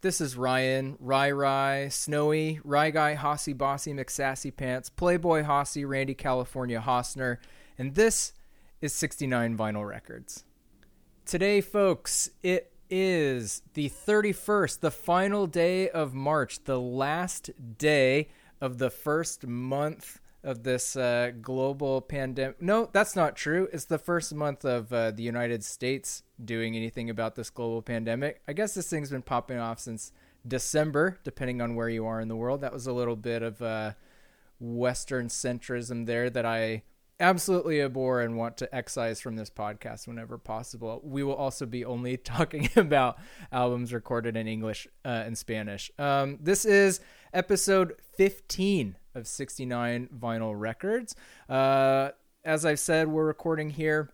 This is Ryan, Rai Rai, Snowy, Rai Guy, Hossy Bossy, McSassy Pants, Playboy Hossy, Randy California Hossner, and this is 69 Vinyl Records. Today, folks, it is the 31st, the final day of March, the last day of the first month of this uh, global pandemic. No, that's not true. It's the first month of uh, the United States doing anything about this global pandemic. I guess this thing's been popping off since December, depending on where you are in the world. That was a little bit of uh, Western centrism there that I absolutely abhor and want to excise from this podcast whenever possible. We will also be only talking about albums recorded in English uh, and Spanish. Um, this is episode 15 of 69 vinyl records. Uh, as I've said, we're recording here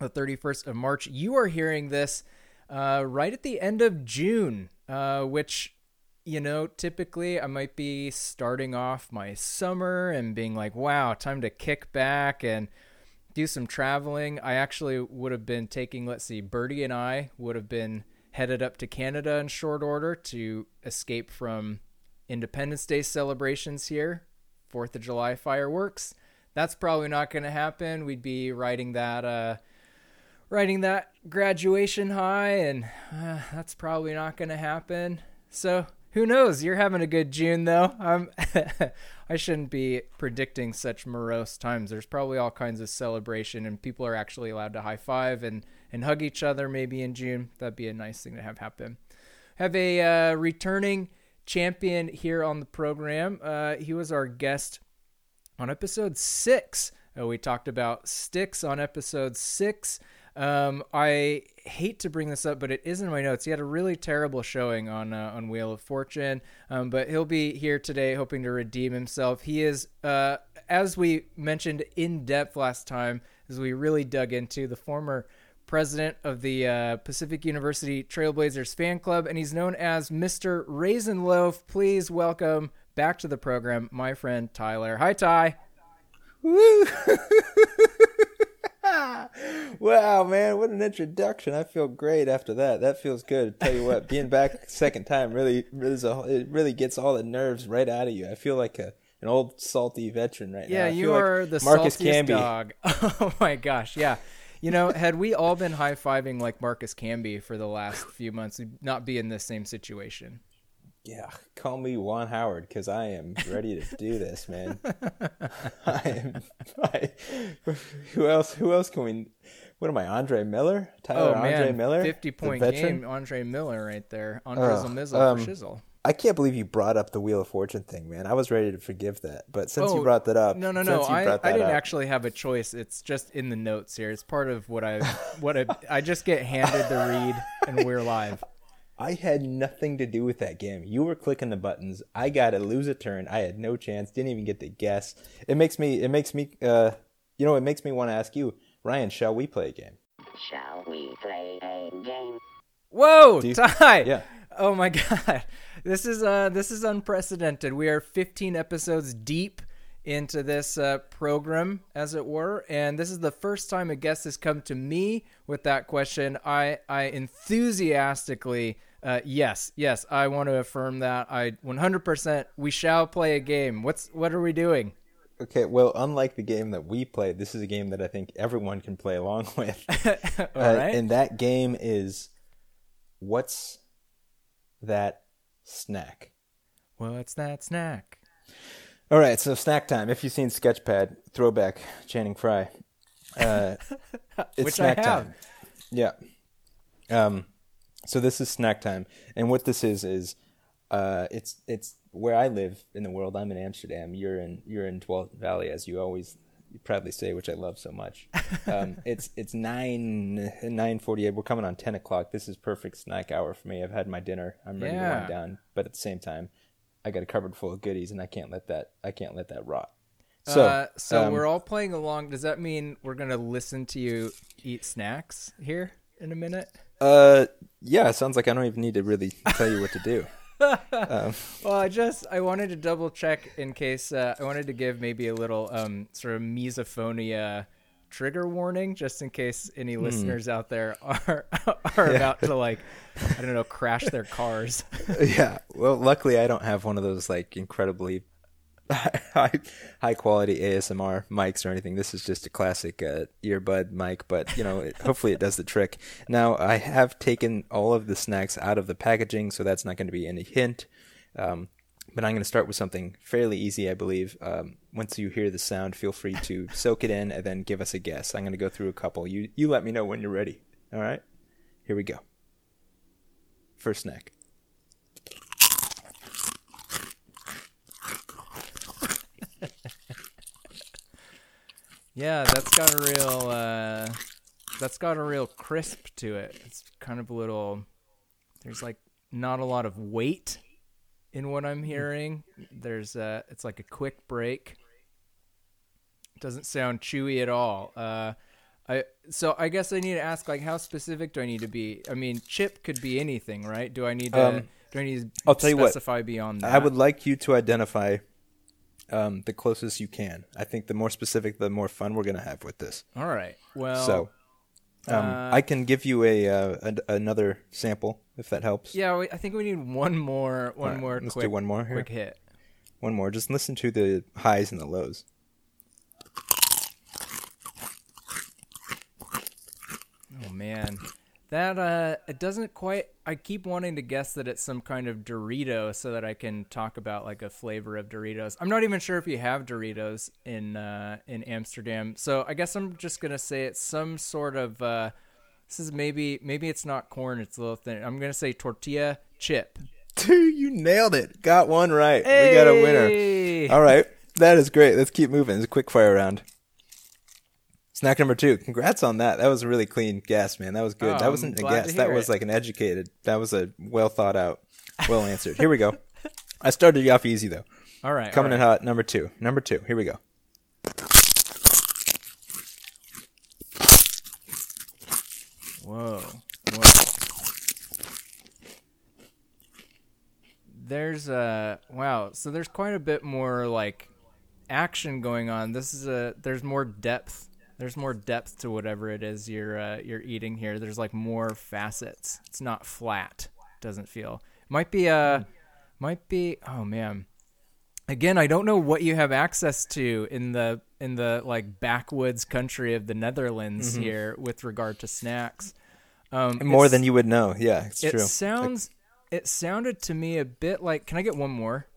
the 31st of March. You are hearing this uh, right at the end of June, uh, which you know, typically I might be starting off my summer and being like, wow, time to kick back and do some traveling. I actually would have been taking, let's see, Birdie and I would have been headed up to Canada in short order to escape from Independence Day celebrations here, 4th of July fireworks. That's probably not going to happen. We'd be riding that, uh, riding that graduation high, and uh, that's probably not going to happen. So who knows? You're having a good June though. I'm I shouldn't be predicting such morose times. There's probably all kinds of celebration and people are actually allowed to high five and and hug each other maybe in June. That'd be a nice thing to have happen. Have a uh, returning champion here on the program. Uh, he was our guest on episode six. Uh, we talked about sticks on episode six. Um, I hate to bring this up, but it is in my notes. He had a really terrible showing on uh, on Wheel of Fortune, um, but he'll be here today, hoping to redeem himself. He is, uh, as we mentioned in depth last time, as we really dug into the former president of the uh, Pacific University Trailblazers fan club, and he's known as Mister Raisin Loaf. Please welcome back to the program, my friend Tyler. Hi, Ty. Woo! wow, man, what an introduction! I feel great after that. That feels good. Tell you what, being back second time really, really, is a, it really gets all the nerves right out of you. I feel like a an old salty veteran right Yeah, now. Yeah, you feel like are the Marcus saltiest Camby. dog. Oh my gosh, yeah. You know, had we all been high fiving like Marcus Camby for the last few months, we'd not be in this same situation. Yeah, call me Juwan Howard because I am ready to do this, man. I am. I, who else? Who else can we? What am I? Andre Miller? Tyler oh Andre man, Miller? Fifty point game, Andre Miller right there, on Oh, Mizzle um, for Shizzle. I can't believe you brought up the Wheel of Fortune thing, man. I was ready to forgive that, but since Oh, you brought that up, No, no, no. I, I didn't up- actually have a choice. It's just in the notes here. It's part of what I what I, I just get handed the read, and we're live. I had nothing to do with that game. You were clicking the buttons. I got to lose a turn. I had no chance. Didn't even get to guess. It makes me. It makes me. Uh, you know, it makes me want to ask you, Ryan. Shall we play a game? Shall we play a game? Whoa, Do you- Ty! Yeah. Oh my god, this is uh this is unprecedented. We are 15 episodes deep into this uh, program, as it were, and this is the first time a guest has come to me with that question. I I enthusiastically. Uh, yes, yes, I want to affirm that. I 100%. We shall play a game. What's what are we doing? Okay. Well, unlike the game that we played, this is a game that I think everyone can play along with. All Uh, right. And that game is, what's that snack? What's that snack? All right, so snack time. If you've seen Sketchpad, throwback Channing Frye. Uh, it's Which snack time. Yeah. Um, so this is snack time, and what this is is, uh, it's it's where I live in the world. I'm in Amsterdam. You're in you're in Twelfth Valley, as you always proudly say, which I love so much. Um, it's it's nine nine forty eight. We're coming on ten o'clock. This is perfect snack hour for me. I've had my dinner. I'm ready to Yeah. wind down, but at the same time, I got a cupboard full of goodies, and I can't let that I can't let that rot. So, uh, so um, we're all playing along. Does that mean we're gonna listen to you eat snacks here in a minute? uh, yeah, sounds like I don't even need to really tell you what to do. um, Well, I just I wanted to double check in case uh, I wanted to give maybe a little um sort of misophonia trigger warning just in case any listeners out there are are about to like I don't know crash their cars. yeah. Well, luckily I don't have one of those like incredibly high high quality ASMR mics or anything. This is just a classic uh, earbud mic, but you know, it, hopefully it does the trick. Now I have taken all of the snacks out of the packaging, so that's not going to be any hint. Um, but I'm going to start with something fairly easy, I believe. Um, once you hear the sound, feel free to soak it in and then give us a guess. I'm going to go through a couple. You you let me know when you're ready. All right. Here we go. First snack. Yeah, that's got a real uh that's got a real crisp to it. It's kind of a little there's like not a lot of weight in what I'm hearing. There's uh it's like a quick break. Doesn't sound chewy at all. Uh I so I guess I need to ask like how specific do I need to be? I mean, chip could be anything, right? Do I need to Um, do I need to I'll tell you what, specify beyond that? I would like you to identify um, the closest you can. I think the more specific, the more fun we're going to have with this. All right. Well, so, um, uh, I can give you a, uh, an another sample if that helps. yeah, we, I think we need one more one right, more let's quick do one more here. quick hit. One more. Just listen to the highs and the lows. Oh man, that uh, it doesn't quite. I keep wanting to guess that it's some kind of Dorito, so that I can talk about like a flavor of Doritos. I'm not even sure if you have Doritos in uh, in Amsterdam, so I guess I'm just gonna say it's some sort of. Uh, this is maybe maybe it's not corn. It's a little thin. I'm gonna say tortilla chip. Dude, you nailed it. Got one right. We got a winner. All right. That is great. Let's keep moving. It's a quick fire round. Snack number two. Congrats on that. That was a really clean guess, man. That was good. Oh, that wasn't a guess. That hear was it. like an educated. That was a well thought out, well answered. Here we go. I started you off easy though. All right, Coming all in hot. Number two. Number two. Here we go. Whoa. Whoa. There's uh wow, so there's quite a bit more like action going on. This is a there's more depth. There's more depth to whatever it is you're uh, you're eating here. There's like more facets. It's not flat. Doesn't feel. Might be a. might be oh man. Again, I don't know what you have access to in the in the like backwoods country of the Netherlands here with regard to snacks. Um, More than you would know. Yeah, it's it true. sounds. it sounded to me a bit like. Can I get one more?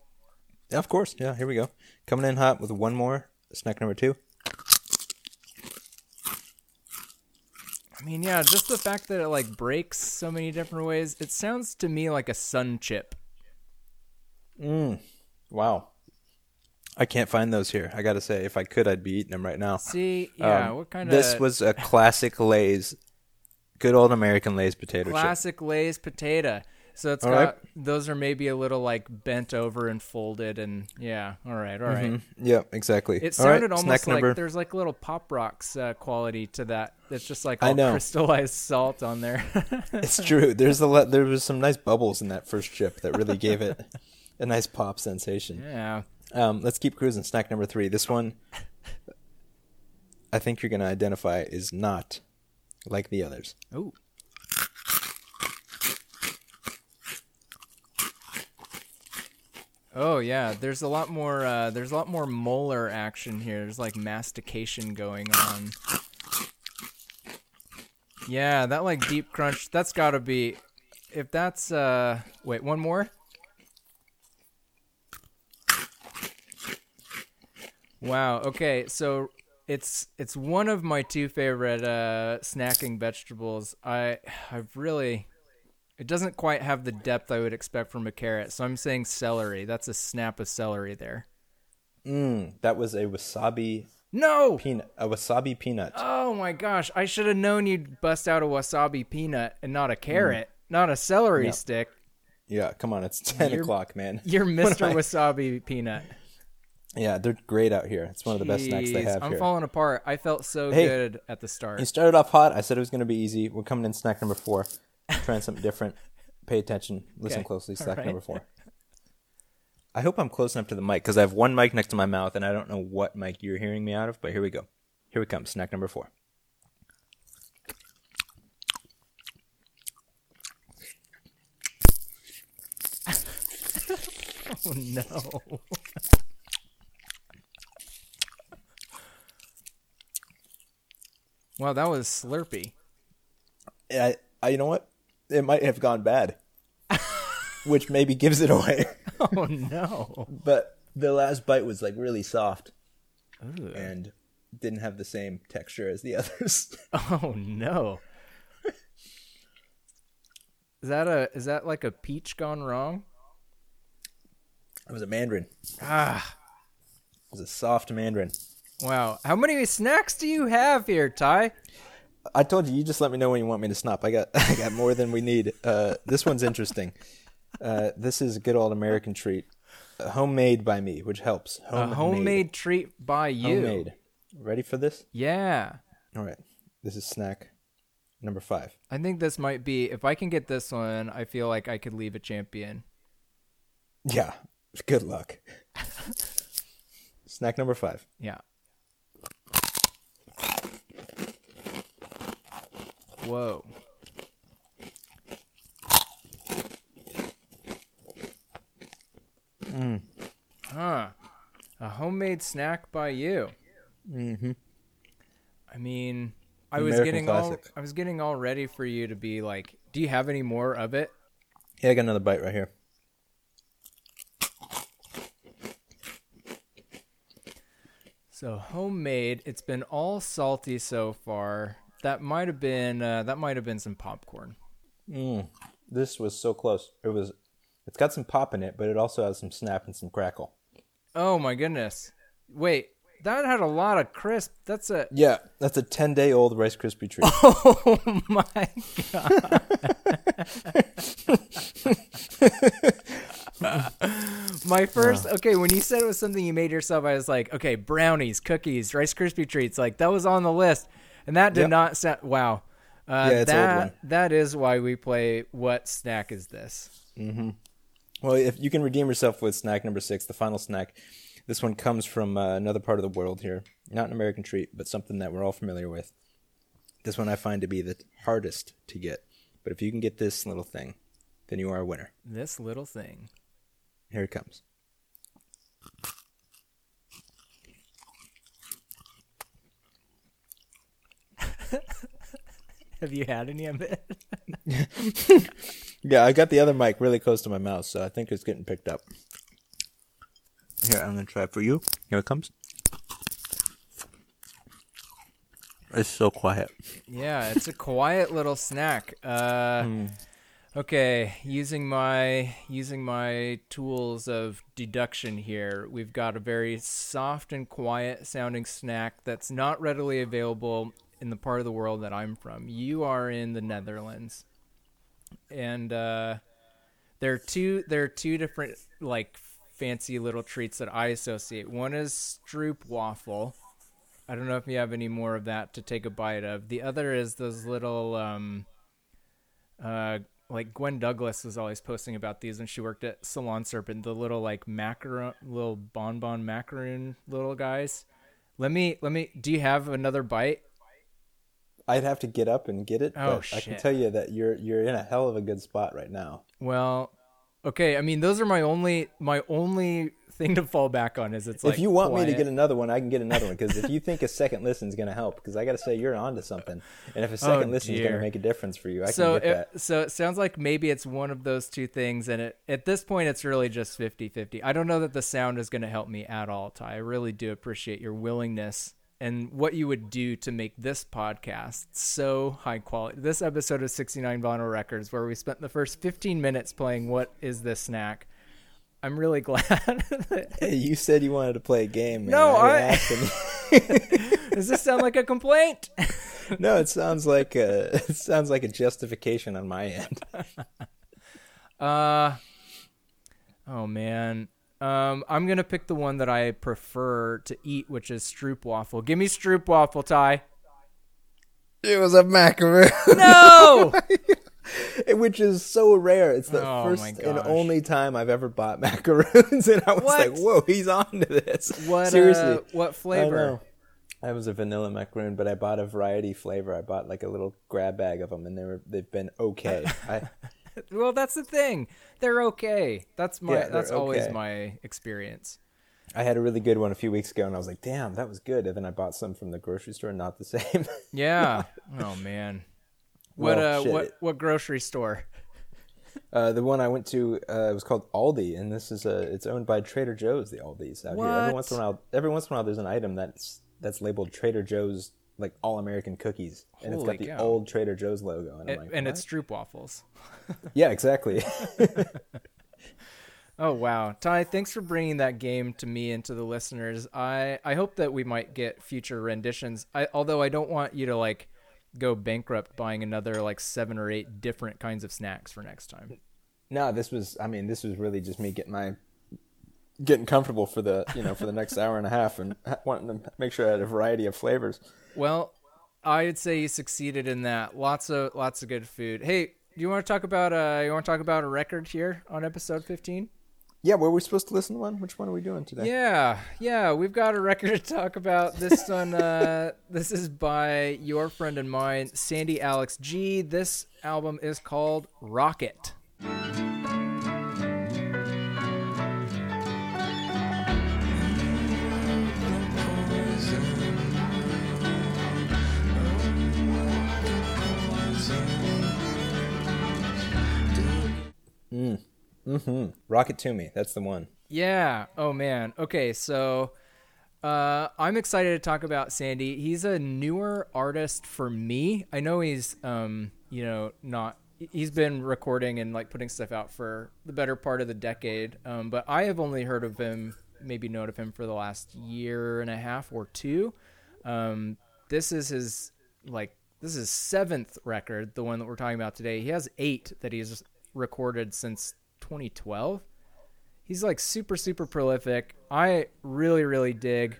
Yeah, of course. Yeah, here we go. Coming in hot with one more. Snack number two. Mean, yeah, just the fact that it like breaks so many different ways. It sounds to me like a sun chip. Mm. Wow. I can't find those here. I got to say, if I could, I'd be eating them right now. See, yeah, Um, what kind of This was a classic Lay's, good old American Lay's potato chip. classic Lay's potato? So it's All got right. those are maybe a little like bent over and folded, and yeah, all right, all right. Mhm. Yep, exactly. It All right, sounded almost like number. there's like little pop rocks uh, quality to that. It's just like I know. crystallized salt on there. It's true. There's a lot. There was some nice bubbles in that first chip that really gave it a nice pop sensation. yeah. Um, let's keep cruising. Snack number three. This one, I think you're going to identify is not like the others. Ooh. Oh yeah, there's a lot more. Uh, there's a lot more molar action here. There's like mastication going on. Yeah, that like deep crunch. That's got to be. If that's uh, wait, one more. Wow. Okay, so it's it's one of my two favorite uh, snacking vegetables. I I've really it doesn't quite have the depth I would expect from a carrot. So I'm saying celery. That's a snap of celery there. Mm, that was a wasabi No. peanut. A wasabi peanut. Oh my gosh! I should have known you'd bust out a wasabi peanut and not a carrot, not a celery Yeah. stick. Yeah, come on, it's 10 You're- o'clock, man. You're Mr. Wasabi Peanut. Yeah, they're great out here. It's one of the best snacks they have I'm here. falling apart. I felt so Hey. good at the start. You started off hot. I said it was going to be easy. We're coming in snack number four. Trying something different. Pay attention. Listen Okay. closely. All Snack right. number four. I hope I'm close enough to the mic because I have one mic next to my mouth and I don't know what mic you're hearing me out of, but here we go. Here we come. Snack number four. Oh no. wow, that was slurpy. I, I, you know what? It might have gone bad, which maybe gives it away. Oh no. but the last bite was like really soft Ooh. and didn't have the same texture as the others. Oh no. Is that a is that like a peach gone wrong? it was a mandarin. Ah, It was a soft mandarin. wow. How many snacks do you have here, Ty? I told you, you just let me know when you want me to stop. I got, I got more than we need. Uh, this one's interesting. Uh, this is a good old American treat, uh, homemade by me, which helps. A homemade treat by you. homemade. Ready for this? Yeah. All right. This is snack number five. I think this might be if I can get this one, I feel like I could leave a champion. Yeah. Good luck. snack number five. Yeah. Whoa. Huh. A homemade snack by you. Mm-hmm. I mean, I was American getting all I was getting all ready for you to be like, "Do you have any more of it?" Yeah, I got another bite right here. So homemade, it's been all salty so far. That might have been uh, that might have been some popcorn. Mm. This was so close. It was. It's got some pop in it, but it also has some snap and some crackle. Oh my goodness! Wait, that had a lot of crisp. That's a Yeah, that's a ten day old Rice Krispie treat. oh my god! my first okay when you said it was something you made yourself, I was like, okay, brownies, cookies, Rice Krispie treats, like that was on the list, and that did Yep. not sound wow. Uh, Yeah, it's an old that that is why we play. What snack is this? Well, if you can redeem yourself with snack number six, the final snack. This one comes from uh, another part of the world here. Not an American treat, but something that we're all familiar with. This one I find to be the hardest to get. But if you can get this little thing, then you are a winner. This little thing. Here it comes. Have you had any of it? Yeah, I got the other mic really close to my mouth, so I think it's getting picked up. Here, I'm going to try it for you. Here it comes. It's so quiet. Yeah, it's a quiet little snack. Uh, Okay, using my using my tools of deduction here, we've got a very soft and quiet sounding snack that's not readily available in the part of the world that I'm from. You are in the Netherlands, and uh, there are two there are two different like fancy little treats that I associate. One is Stroop waffle. I don't know if you have any more of that to take a bite of. The other is those little um, uh, like Gwen Douglas was always posting about these when she worked at Salon Serpent. The little like macaron, little bonbon macaroon little guys. Let me let me. Do you have another bite? I'd have to get up and get it, Oh, but I can tell you that you're you're in a hell of a good spot right now. Well, okay. I mean, those are my only my only thing to fall back on. Is it's like if you want me to get another one, I can get another one. Because if you think a second listen is going to help, because I got to say you're onto something, and if a oh, second listen is going Oh, to make a difference for you, I so can get it, so it sounds like maybe it's one of those two things and it, at this point it's really just 50-50 i don't know that the sound is going to help me at all ty i really do appreciate your willingness and what you would do to make this podcast so high quality this episode of 69 vinyl records where we spent the first 15 minutes playing what is this snack i'm really glad. Hey, you said you wanted to play a game. Man. No, I, I- does this sound like a complaint no, it sounds like a it sounds like a justification on my end. Uh oh man. Um, I'm gonna pick the one that I prefer to eat, which is stroopwafel. Give me stroopwafel, Ty. It was a macaroon, No. which is so rare. It's the Oh, first and only time I've ever bought macaroons, and I was What? like, "Whoa, he's on to this." what? Seriously, Uh, what I flavor? know. I was a vanilla macaroon, but I bought a variety flavor. I bought like a little grab bag of them, and they were they've been okay. I, Well, that's the thing. They're okay. That's my. Yeah, that's always my experience. I had a really good one a few weeks ago, and I was like, "Damn, that was good." And then I bought some from the grocery store, not the same. Yeah. oh man. What? Well, uh. shit. What? What grocery store? uh, the one I went to uh, was called Aldi, and this is a it's owned by Trader Joe's. The Aldi's out here. Every once in a while, every once in a while, there's an item that's that's labeled Trader Joe's, like all American cookies, and it's got the cow. old Trader Joe's logo. And And, like, and it's stroopwafels. yeah, exactly. Oh wow, Ty! Thanks for bringing that game to me and to the listeners. I I hope that we might get future renditions. I although I don't want you to like go bankrupt buying another like seven or eight different kinds of snacks for next time. no, this was. I mean, this was really just me getting my getting comfortable for the you know for the next hour and a half, and wanting to make sure I had a variety of flavors. Well, I'd say you succeeded in that. Lots of lots of good food. Hey, do you want to talk about uh you want to talk about a record here on episode 15? Yeah, were we supposed to listen to one? Which one are we doing today? Yeah, yeah, we've got a record to talk about. This one, uh, this is by your friend and mine, Sandy Alex G. This album is called Rocket. Mm-hmm. Rocket to me. That's the one. Yeah. Oh man. Okay. So, uh, I'm excited to talk about Sandy. He's a newer artist for me. I know he's, um, you know, not. He's been recording and like putting stuff out for the better part of the decade. Um, but I have only heard of him, maybe known of him for the last year and a half or two. Um, this is his like this is seventh record, the one that we're talking about today. He has eight that he's recorded since 2012 he's like super super prolific. I really really dig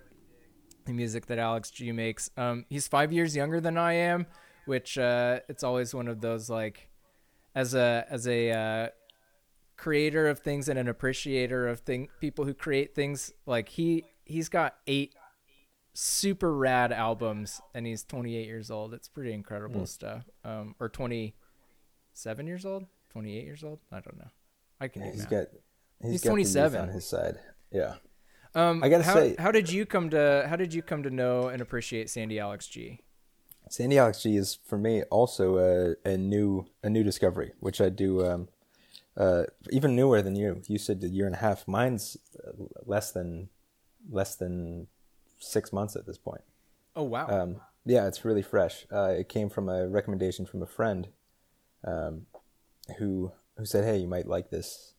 the music that alex g makes. Um he's five years younger than i am which uh it's always one of those like as a as a uh creator of things and an appreciator of thing people who create things like he he's got eight super rad albums and he's 28 years old. It's pretty incredible stuff. Um or 27 years old? 28 years old? I don't know i can He's got he's, He's youth 27. on his side. Yeah. Um, I gotta how, say- how did you come to how did you come to know and appreciate Sandy Alex G? Sandy Alex G is for me also a, a new a new discovery, which I do um, uh, even newer than you. You said a year and a half. Mine's uh, less than less than six months at this point. Oh wow! Um, yeah, it's really fresh. Uh, it came from a recommendation from a friend, um, who who said, "Hey, you might like this.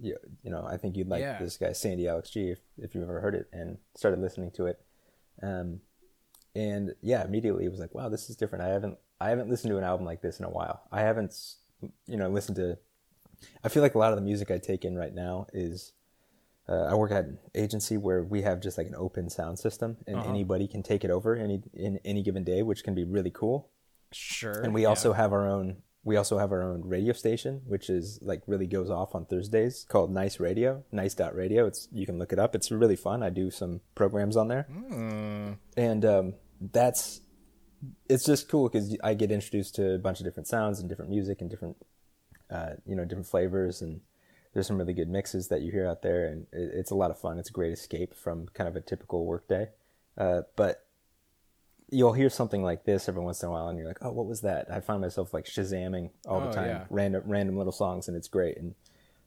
You, you know, I think you'd like Yeah. this guy, Sandy Alex G, if, if you've ever heard it." And started listening to it, um, and yeah, immediately it was like, "Wow, this is different. I haven't I haven't listened to an album like this in a while. I haven't, you know, listened to. I feel like a lot of the music I take in right now is." Uh, I work at an agency where we have just like an open sound system, and Uh-huh. anybody can take it over any in any given day, which can be really cool. sure. And we yeah. also have our own we also have our own radio station, which is like really goes off on Thursdays called Nice Radio, Nice Dot Radio. It's you can look it up. It's really fun. I do some programs on there, Hmm. and um, that's it's just cool because I get introduced to a bunch of different sounds and different music and different uh, you know different flavors and there's some really good mixes that you hear out there and it, it's a lot of fun. It's a great escape from kind of a typical workday, uh, but you'll hear something like this every once in a while and you're like, oh, what was that? I find myself like shazamming all Oh, the time, yeah. random random little songs, and it's great. And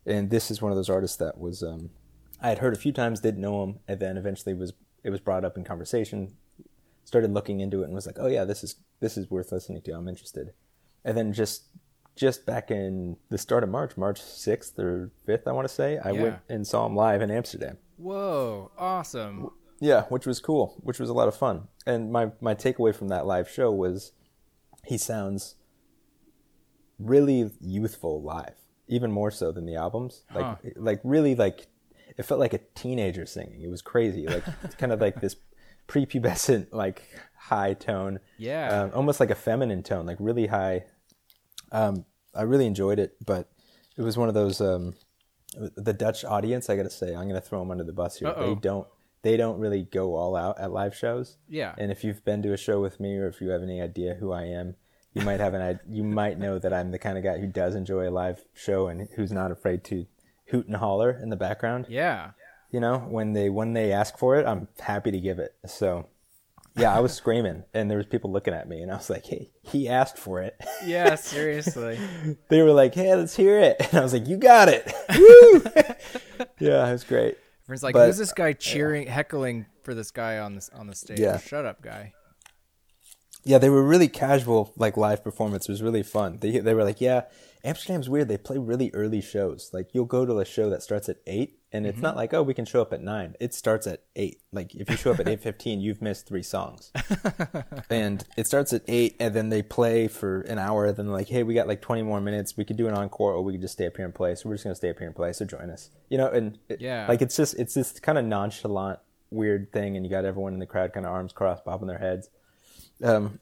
and this is one of those artists that was um, I had heard a few times, didn't know him, and then eventually was it was brought up in conversation. Started looking into it and was like, oh yeah, this is this is worth listening to. I'm interested. And then just just back in the start of March, March sixth or fifth, I want to say, I Yeah. went and saw him live in Amsterdam. Whoa! Awesome. Yeah, which was cool, which was a lot of fun. And my my takeaway from that live show was he sounds really youthful live. even more so than the albums. Like like really like it felt like a teenager singing. It was crazy. Like it's kind of like this prepubescent like high tone. Yeah. Um, almost like a feminine tone, like really high. Um, I really enjoyed it, but it was one of those um, the Dutch audience. I got to say, I'm going to throw them under the bus here. Uh-oh. They don't they don't really go all out at live shows. Yeah. And if you've been to a show with me, or if you have any idea who I am, you might have an idea. You might know that I'm the kind of guy who does enjoy a live show and who's not afraid to hoot and holler in the background. yeah. You know, when they when they ask for it, I'm happy to give it. So, yeah, I was screaming, and there was people looking at me, and I was like, "Hey, he asked for it." Yeah, seriously. they were like, "Hey, let's hear it," and I was like, "You got it!" Woo! yeah, it was great. Everyone's like, But- who's this guy uh, cheering, heckling for this guy on this on the stage? Yeah. Shut up, guy. Yeah, they were really casual, like live performance. It was really fun. They they were like, yeah, Amsterdam's weird. They play really early shows. Like you'll go to a show that starts at eight, and it's not mm-hmm. like oh we can show up at nine. It starts at eight. Like if you show up at eight fifteen, you've missed three songs. and it starts at eight, and then they play for an hour. Then like, hey, we got like twenty more minutes. We could do an encore, or we could just stay up here and play. So we're just gonna stay up here and play. So join us. You know, and it- Yeah. like it's just it's this kind of nonchalant weird thing, and you got everyone in the crowd kind of arms crossed, bobbing their heads. Um,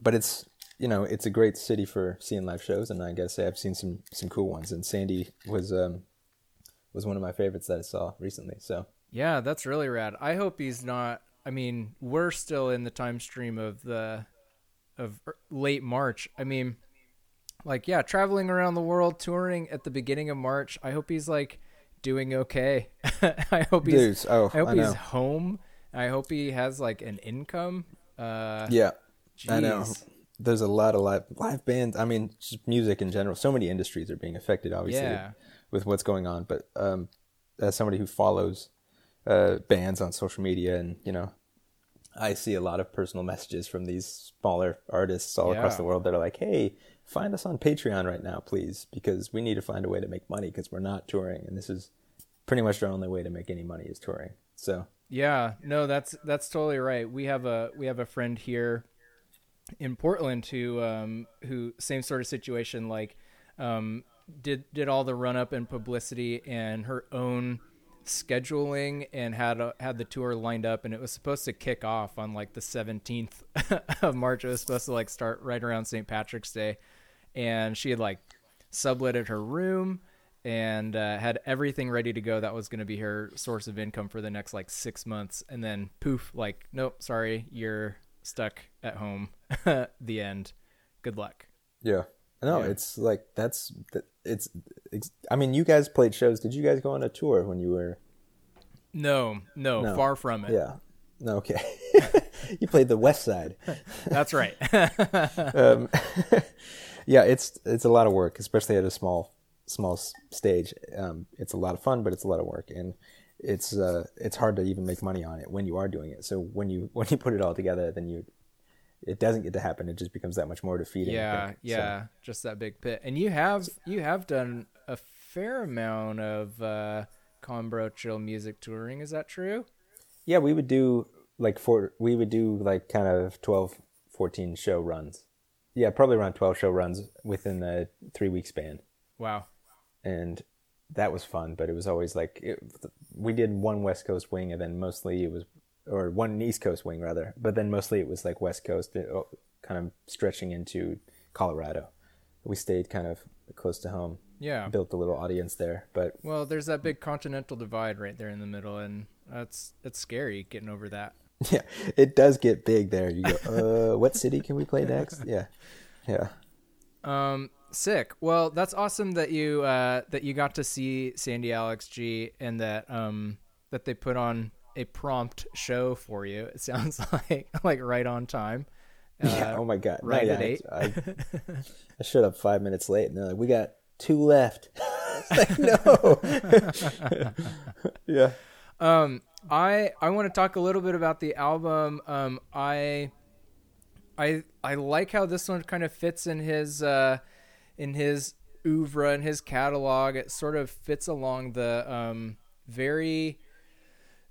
but it's you know it's a great city for seeing live shows, and I gotta say I've seen some some cool ones. And Sandy was um was one of my favorites that I saw recently. So Yeah, that's really rad. I hope he's not. I mean, we're still in the time stream of the of er- late March. I mean, like yeah, traveling around the world, touring at the beginning of March. I hope he's like doing okay. I hope he's. Dudes, oh, I hope I he's home. I hope he has like an income. Uh, yeah, I know. There's a lot of live live bands. I mean, just music in general. So many industries are being affected, obviously, Yeah. with what's going on. But um, as somebody who follows uh, bands on social media, and you know, I see a lot of personal messages from these smaller artists all across the world that are like, "Hey, find us on Patreon right now, please, because we need to find a way to make money because we're not touring, and this is pretty much our only way to make any money is touring." So Yeah, no, that's that's totally right. We have a we have a friend here in Portland who um who same sort of situation like um did did all the run up and publicity and her own scheduling and had a, had the tour lined up and it was supposed to kick off on like the 17th of March. It was supposed to like start right around St. Patrick's Day and she had like subletted her room and uh, had everything ready to go that was going to be her source of income for the next like six months and then poof like nope sorry you're stuck at home the end good luck Yeah. No, Yeah. it's like that's that- it's, it's. I mean, you guys played shows. Did you guys go on a tour when you were? no no, No. far from it Yeah. No, okay. you played the West Side. that's right Um, yeah, it's it's a lot of work, especially at a small small stage. Um, it's a lot of fun, but it's a lot of work, and it's uh, it's hard to even make money on it when you are doing it. So when you when you put it all together, then you it doesn't get to happen. It just becomes that much more defeating. I yeah. So- yeah just that big pit and you have you have done a fair amount of uh Combro chill music touring is that true Yeah, we would do like four. We would do like kind of 12, 14 show runs. Yeah, probably around twelve show runs within the three week span, wow and that was fun. But it was always like it, we did one West Coast wing, and then mostly it was, or one East Coast wing rather. But then mostly it was like West Coast, uh, kind of stretching into Colorado. We stayed kind of close to home, yeah built a little audience there. But Well, there's that big continental divide right there in the middle, and that's it's scary getting over that. yeah, it does get big there. You go, uh, what city can we play next? Yeah, yeah. Um, sick. Well, that's awesome that you uh, that you got to see Sandy Alex G and that um that they put on a prompt show for you. It sounds like like right on time. Yeah. Uh, Oh my god. No, right yeah, at eight. I, I, I showed up five minutes late, and they're like, "We got two left." like, no. yeah. Um, I I want to talk a little bit about the album. Um, I I I like how this one kind of fits in his uh in his oeuvre and his catalog. It sort of fits along the um very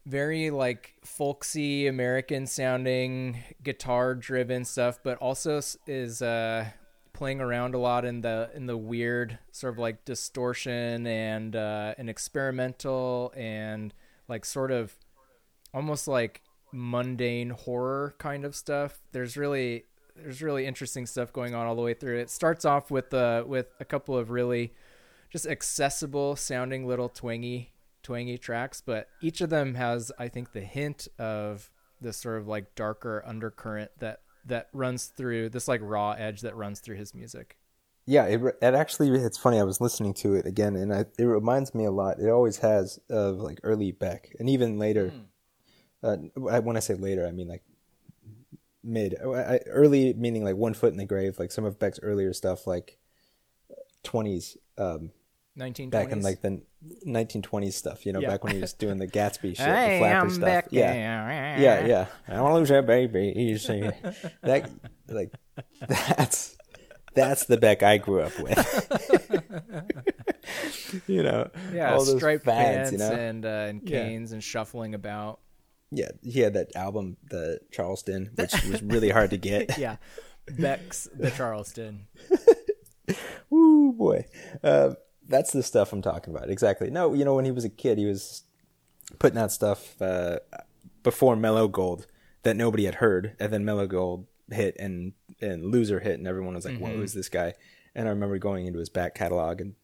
very like folksy American sounding guitar driven stuff, but also is uh playing around a lot in the in the weird sort of like distortion and uh, and experimental and like sort of almost like mundane horror kind of stuff. There's really there's really interesting stuff going on all the way through. It starts off with uh with a couple of really just accessible sounding little twangy twangy tracks, but each of them has I think the hint of this sort of like darker undercurrent that that runs through this like raw edge that runs through his music. Yeah, it, it actually it's funny. I was listening to it again, and I, it reminds me a lot. It always has of like early Beck, and even later. Uh, when I say later, I mean like mid, I, I- early meaning like One Foot in the Grave, like some of Beck's earlier stuff, like twenties, um, 1920s. back in like the nineteen twenties stuff. You know, Yeah. back when he was doing the Gatsby shit, Hey, the flapper I'm stuff. Beck. Yeah, yeah, yeah. I don't lose that baby. You see, that like that's that's the Beck I grew up with. you know, Yeah, all those striped fads, pants you know. and uh, and Yeah. canes and shuffling about. Yeah, he had that album, the Charleston, which was really hard to get. Yeah, Beck's the Charleston. Woo boy, uh, that's the stuff I'm talking about. Exactly. No, you know when he was a kid, he was putting out stuff uh, before Mellow Gold that nobody had heard, and then Mellow Gold hit and and Loser hit, and everyone was like, "Whoa, who's this guy?" And I remember going into his back catalog, and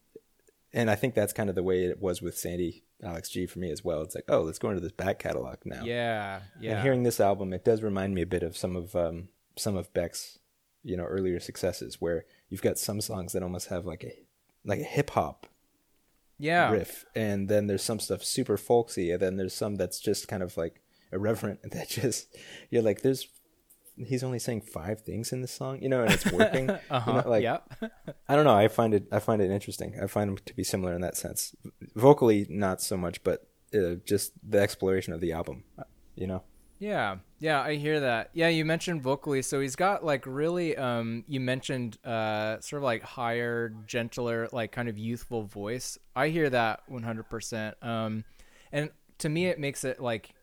and I think that's kind of the way it was with Sandy Alex G for me as well. It's like, oh, let's go into this back catalog now. Yeah, yeah. And hearing this album, it does remind me a bit of some of um, some of Beck's, you know, earlier successes, where you've got some songs that almost have like a like a hip hop yeah. riff, and then there's some stuff super folksy, and then there's some that's just kind of like irreverent, that just you're like, there's he's only saying five things in this song, you know, and it's working. Uh-huh. You know, like yeah. I don't know. I find it. I find it interesting. I find them to be similar in that sense. Vocally, not so much, but uh, just the exploration of the album. You know. Yeah, yeah, I hear that. Yeah, you mentioned vocally, so he's got like really. Um, you mentioned uh, sort of like higher, gentler, like kind of youthful voice. I hear that one hundred percent. Um, and to me, it makes it like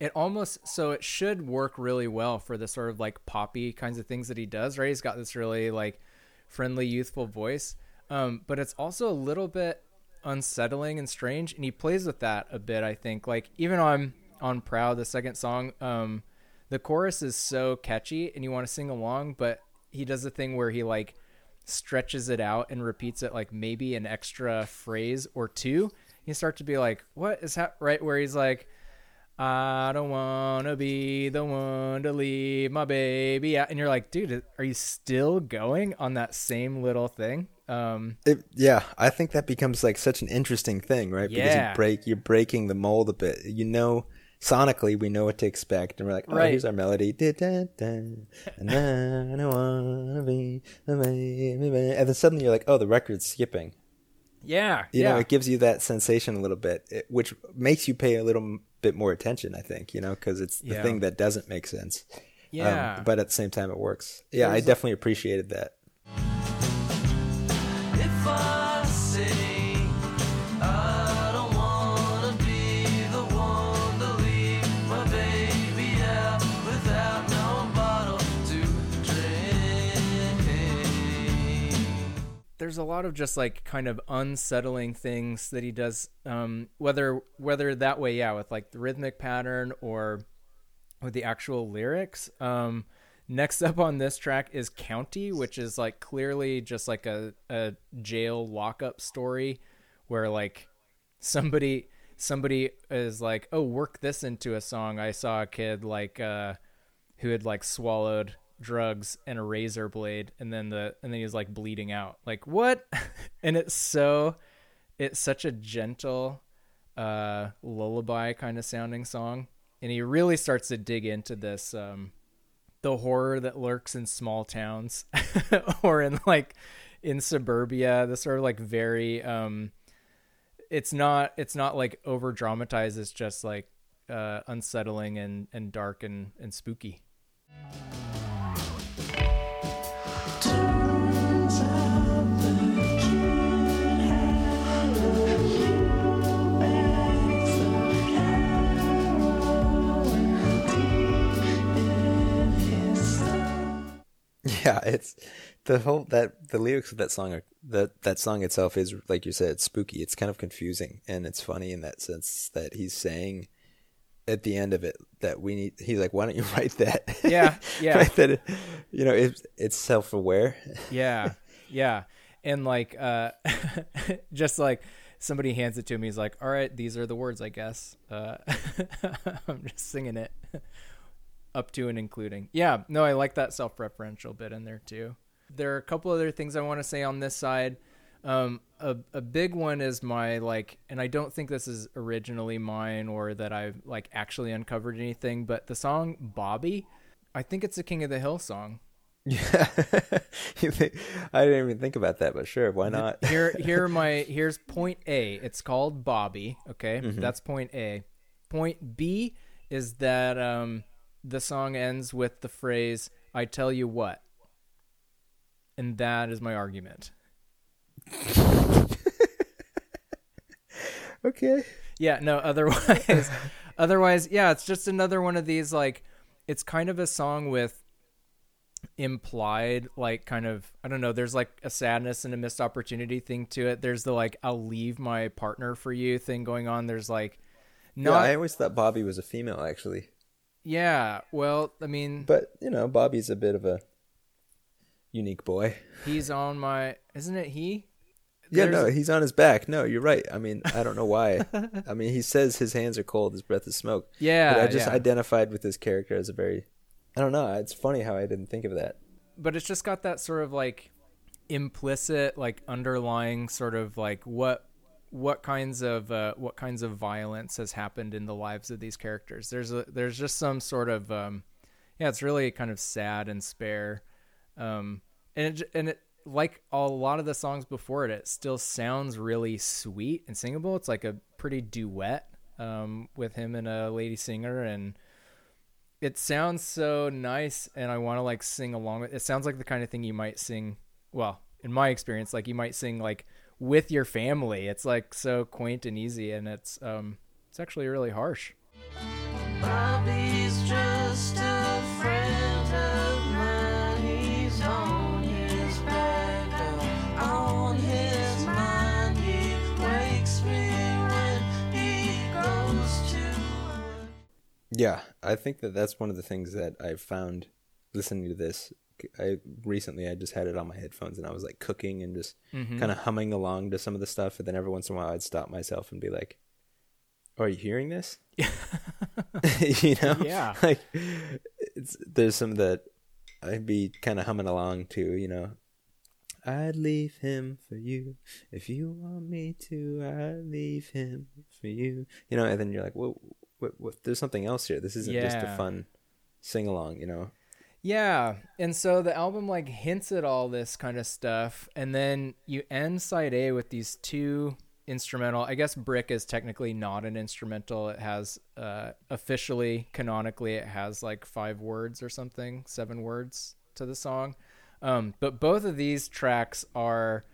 it almost so it should work really well for the sort of like poppy kinds of things that he does. Right, he's got this really like friendly, youthful voice. Um, but it's also a little bit unsettling and strange, and he plays with that a bit. I think, like even on on Proud, the second song, um, the chorus is so catchy, and you want to sing along, but he does the thing where he like stretches it out and repeats it like maybe an extra phrase or two. You start to be like, what is that? Right where he's like. I don't want to be the one to leave my baby out. And you're like, dude, are you still going on that same little thing? Um, It, yeah, I think that becomes like such an interesting thing, right? Yeah. Because you break, you're breaking the mold a bit. You know, sonically, we know what to expect, and we're like, oh, Right. here's our melody, and I don't wanna be the baby. and then suddenly you're like, oh, the record's skipping. yeah. You yeah. know, it gives you that sensation a little bit, it, which makes you pay a little bit more attention. I think, you know, because it's the Yeah. thing that doesn't make sense. Um, yeah. but at the same time, it works. Yeah, I There's definitely appreciated that. There's a lot of just like kind of unsettling things that he does um whether whether that way yeah with like the rhythmic pattern or with the actual lyrics. Um next up on this track is county which is like clearly just like a, a jail lockup story where like somebody somebody is like oh work this into a song. I saw a kid like uh who had like swallowed drugs and a razor blade and then the and then he was like bleeding out. Like what? And it's so it's such a gentle uh lullaby kind of sounding song. And he really starts to dig into this um the horror that lurks in small towns or in like in suburbia. The sort of like very um it's not it's not like over dramatized it's just like uh unsettling and and dark and and spooky Yeah, it's the whole that the lyrics of that song are that that song itself is like you said, spooky. It's kind of confusing and it's funny in that sense that he's saying at the end of it that we need. He's like, why don't you write that? Yeah, yeah. write that. You know, it's it's self aware. yeah yeah and like uh just like somebody hands it to me he's like all right these are the words i guess uh i'm just singing it up to and including yeah no i like that self-referential bit in there too there are a couple other things i want to say on this side um a, a big one is my like and i don't think this is originally mine or that i've like actually uncovered anything but the song bobby i think it's a king of the hill song Yeah, think- I didn't even think about that, but sure, why not? here here are my here's point A. It's called Bobby. Okay, that's point A. Point B is that um, the song ends with the phrase "I tell you what," and that is my argument. okay. Yeah, no. Otherwise, otherwise, yeah, it's just another one of these like, it's kind of a song with implied like kind of I don't know. There's like a sadness and a missed opportunity thing to it. There's the like I'll leave my partner for you thing going on. There's like No, not I always thought Bobby was a female, actually. Yeah. Well, I mean, But you know, Bobby's a bit of a unique boy. he's on my. Isn't it he? Yeah, There's- no, he's on his back. No, you're right. I mean, I don't know why. I mean, he says his hands are cold, his breath is smoke. Yeah, but I just yeah. identified with this character as a very. I don't know. It's funny how I didn't think of that. but it's just got that sort of like implicit like underlying sort of like what what kinds of uh, what kinds of violence has happened in the lives of these characters? There's a there's just some sort of um yeah it's really kind of sad and spare. Um and it, and it like a lot of the songs before it it still sounds really sweet and singable. It's like a pretty duet um with him and a lady singer and it sounds so nice and I want to like sing along it sounds like the kind of thing you might sing well in my experience like you might sing like with your family it's like so quaint and easy and it's um it's actually really harsh Bobby's just a friend of mine. He's on his back, on his mind. He wakes me when he goes to. Yeah, I think that that's one of the things that I've found listening to this. I recently I just had it on my headphones and I was like cooking and just mm-hmm. kind of humming along to some of the stuff, and then every once in a while I'd stop myself and be like, oh, "Are you hearing this?" you know, Yeah. Like, it's there's some that I'd be kind of humming along to. You know, I'd leave him for you if you want me to. I'd leave him for you. You know, and then you're like, "Whoa, what, what, there's something else here. This isn't just a fun sing along." You know. Yeah, and so the album like hints at all this kind of stuff, and then you end side A with these two instrumental. I guess Brick is technically not an instrumental. It has uh, officially, canonically, it has like five words or something, seven words to the song. Um, but both of these tracks are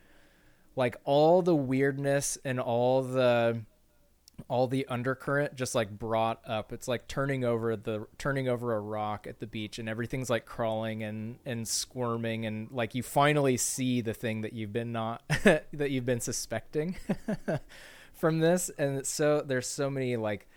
like all the weirdness and all the all the undercurrent just like brought up. It's like turning over the turning over a rock at the beach and everything's like crawling and and squirming and like you finally see the thing that you've been not that you've been suspecting from this. And so there's so many like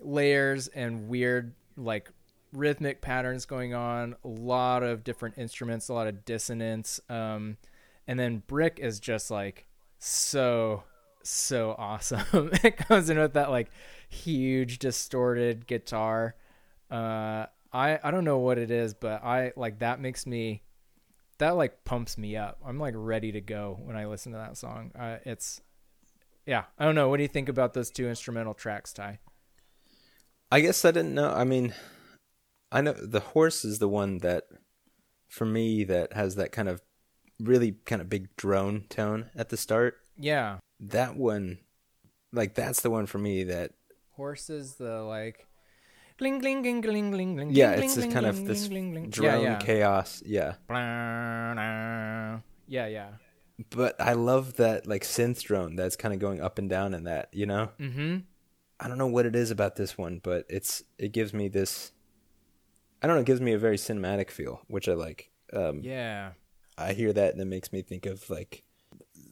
layers and weird like rhythmic patterns going on a lot of different instruments a lot of dissonance um and then brick is just like so so awesome. It comes in with that like huge distorted guitar. Uh i i don't know what it is but i like that makes me that like pumps me up. I'm like ready to go when i listen to that song. Uh, it's yeah i don't know. What do you think about those two instrumental tracks ty? I guess I didn't know. I mean, I know the horse is the one that, for me, that has that kind of really kind of big drone tone at the start. yeah That one, like that's the one for me that horses the like gling gling gling gling gling gling yeah, it's just kind of this drone chaos. Yeah, yeah yeah but I love that like synth drone that's kind of going up and down in that. You know, mm-hmm I don't know what it is about this one, but it's it gives me this. I don't know. It gives me a very cinematic feel, which I like. Um, yeah I hear that and it makes me think of like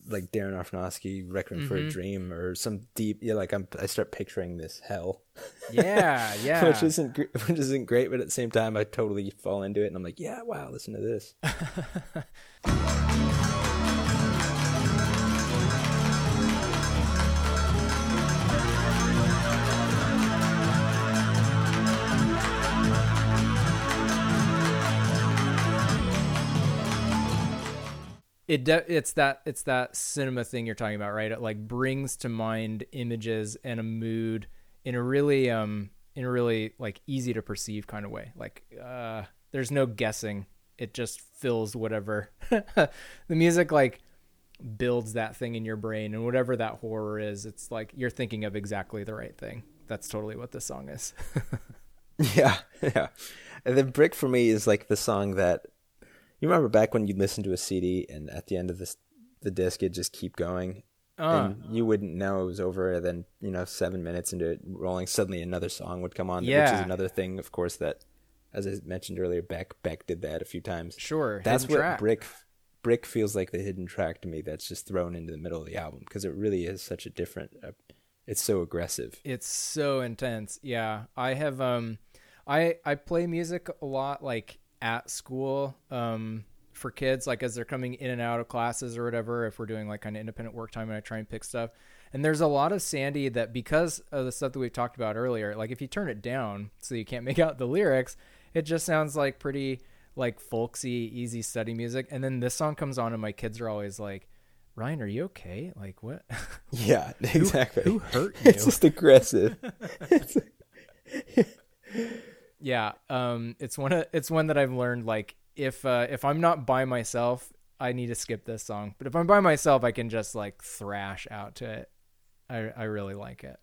like Darren Aronofsky, Requiem for a mm-hmm. Dream, or some deep. Yeah, like I'm. I start picturing this hell, Yeah, yeah. which isn't which isn't great, but at the same time, I totally fall into it, and I'm like, yeah, wow, listen to this. it de- it's that it's that cinema thing you're talking about right? It like brings to mind images and a mood in a really um in a really like easy to perceive kind of way. Like uh there's no guessing. It just fills whatever the music like builds that thing in your brain and whatever that horror is it's like you're thinking of exactly the right thing. That's totally what this song is. Yeah, yeah. And then Brick for me is like the song that you remember back when you'd listen to a CD and at the end of this the disc it just keep going? Uh, and you wouldn't know it was over and then you know seven minutes into it rolling suddenly another song would come on yeah. which is another thing of course that as I mentioned earlier Beck Beck did that a few times. Sure that's what track. Brick Brick feels like the hidden track to me that's just thrown into the middle of the album because it really is such a different uh, it's so aggressive. It's so intense yeah. I have um i i play music a lot like at school um for kids like as they're coming in and out of classes or whatever if we're doing like kind of independent work time and i try and pick stuff. And there's a lot of sandy that because of the stuff that we've talked about earlier like if you turn it down so you can't make out the lyrics it just sounds like pretty like folksy easy study music. And then this song comes on and my kids are always like ryan are you okay? Like what? Yeah exactly who hurt it's you? just aggressive Yeah, um, it's one of it's one that I've learned. Like if uh, if I'm not by myself, I need to skip this song. But if I'm by myself, I can just like thrash out to it. I I really like it.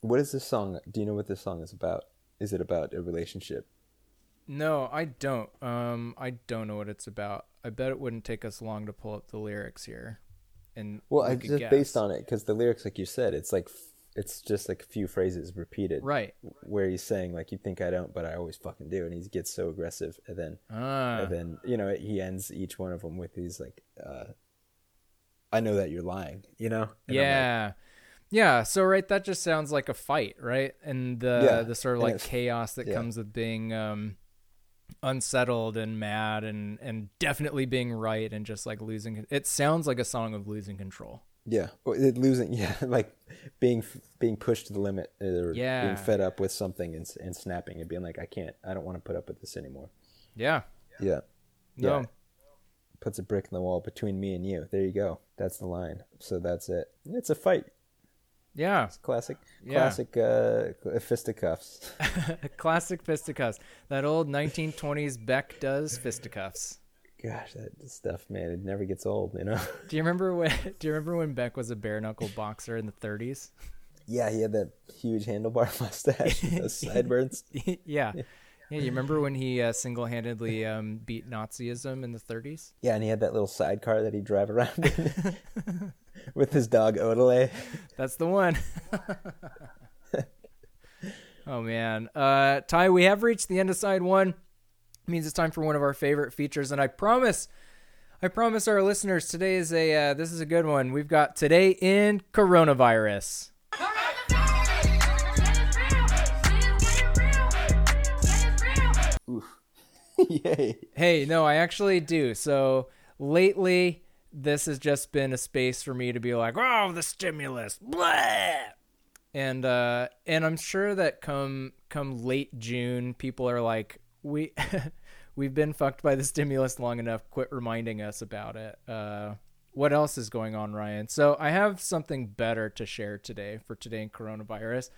What is this song? Do you know what this song is about? Is it about a relationship? No, I don't. Um, I don't know what it's about. I bet it wouldn't take us long to pull up the lyrics here. And Well, I just guess. based on it because the lyrics, like you said, it's like it's just like a few phrases repeated, right. Where he's saying like, "You think I don't, but I always fucking do," and he gets so aggressive, and then Ah, and then you know he ends each one of them with these like, uh, "I know that you're lying," you know? And I'm like, yeah. So right, that just sounds like a fight, right? And the Yeah, the sort of like chaos that yeah. comes with being um unsettled and mad and and definitely being right and just like losing it sounds like a song of losing control. yeah, it losing, yeah, like being being pushed to the limit, or Yeah. being fed up with something and and snapping and being like, "I can't, I don't want to put up with this anymore." Yeah. Yeah, No. Yeah. puts a brick in the wall between me and you. There you go. That's the line. So that's it. It's a fight. Yeah. Classic, Yeah. classic uh, fisticuffs. Classic fisticuffs. That old 1920s Beck does fisticuffs. Gosh, that stuff, man, it never gets old, you know. Do you remember when do you remember when Beck was a bare knuckle boxer in the 30s? yeah, he had that huge handlebar mustache, those sideburns. yeah. Yeah, you remember when he uh, single-handedly um, beat Nazism in the 30s? Yeah, and he had that little sidecar that he'd drive around in with his dog Odelay. That's the one. oh man, uh, Ty, we have reached the end of side one. It means it's time for one of our favorite features, and I promise, I promise our listeners today is a uh, this is a good one. We've got today in coronavirus. Yay! Hey, no, I actually do. So lately, this has just been a space for me to be like, "Oh, the stimulus," blah. and uh, and I'm sure that come come late June, people are like, "We we've been fucked by the stimulus long enough. Quit reminding us about it." Uh, what else is going on, Ryan? So I have something better to share today for today in coronavirus,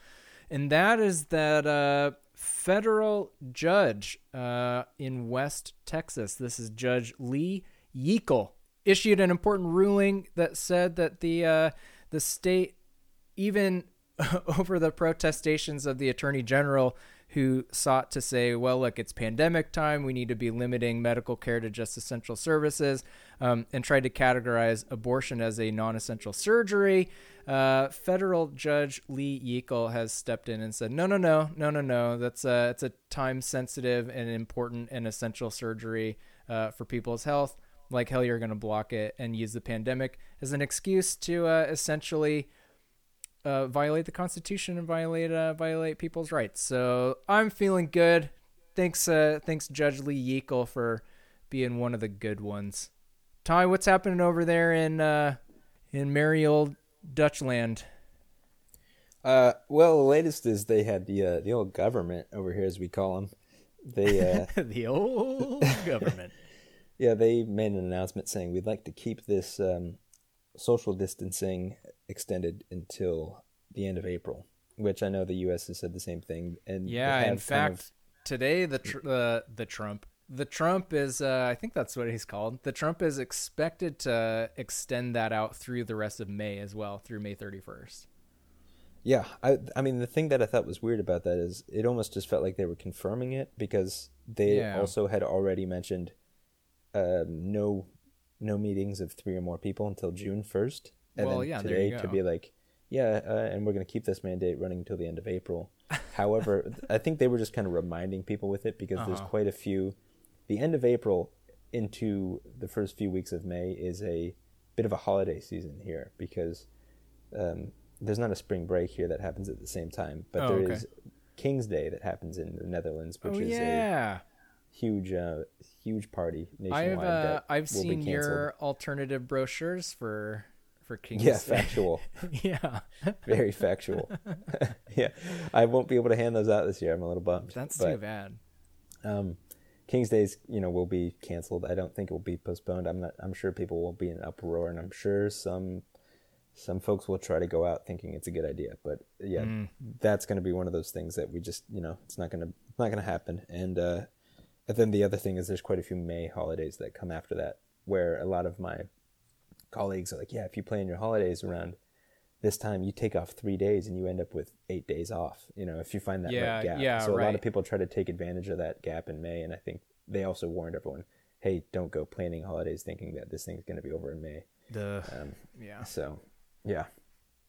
and that is that uh, federal judge uh, in West Texas, this is Judge Lee Yeakel, issued an important ruling that said that the uh, the state, even over the protestations of the attorney general, who sought to say, well, look, it's pandemic time. We need to be limiting medical care to just essential services, um, and tried to categorize abortion as a non essential surgery. Uh, federal Judge Lee Yeakel has stepped in and said, no, no, no, no, no, no. That's a, it's a time sensitive and important and essential surgery uh, for people's health. Like hell, you're going to block it and use the pandemic as an excuse to uh, essentially uh, violate the Constitution and violate uh, violate people's rights. So I'm feeling good. Thanks, uh, thanks Judge Lee Yeakel for being one of the good ones. Ty, what's happening over there in uh, in merry old Dutchland? Uh, well, the latest is they had the uh, the old government over here, as we call them. They uh, the old government. Yeah, they made an announcement saying we'd like to keep this um, social distancing extended until the end of April, which I know the U.S. has said the same thing. And Yeah, in fact, of- today the tr- uh, the Trump the Trump is uh, I think that's what he's called. The Trump is expected to extend that out through the rest of May as well, through May 31st. Yeah, I I mean the thing that I thought was weird about that is it almost just felt like they were confirming it because they Yeah. also had already mentioned um, no no meetings of three or more people until June first, and Well, then yeah, today to be like, yeah, uh, and we're going to keep this mandate running until the end of April. However, I think they were just kind of reminding people with it because there's Uh-huh. quite a few. The end of April into the first few weeks of May is a bit of a holiday season here because um, there's not a spring break here that happens at the same time, but Oh, there is okay. King's Day that happens in the Netherlands, which oh is yeah. a huge, uh, huge party I've nationwide. uh, I've will be seen your alternative brochures for for King's Yeah, factual, yeah. very factual. yeah, I won't be able to hand those out this year. I'm a little bummed. That's but, too bad. Um, King's Days, you know, will be canceled. I don't think it will be postponed. I'm not. I'm sure people will be in uproar, and I'm sure some some folks will try to go out thinking it's a good idea. But yeah, Mm. that's going to be one of those things that we just, you know, it's not going to it's not going to happen. And uh, and then the other thing is there's quite a few May holidays that come after that, where a lot of my colleagues are like, yeah, if you plan your holidays around this time, you take off three days and you end up with eight days off. You know, if you find that Yeah, right gap. yeah, so a lot of people try to take advantage of that gap in May, and I think they also warned everyone, hey, don't go planning holidays thinking that this thing's going to be over in May. The Um, yeah. so, yeah,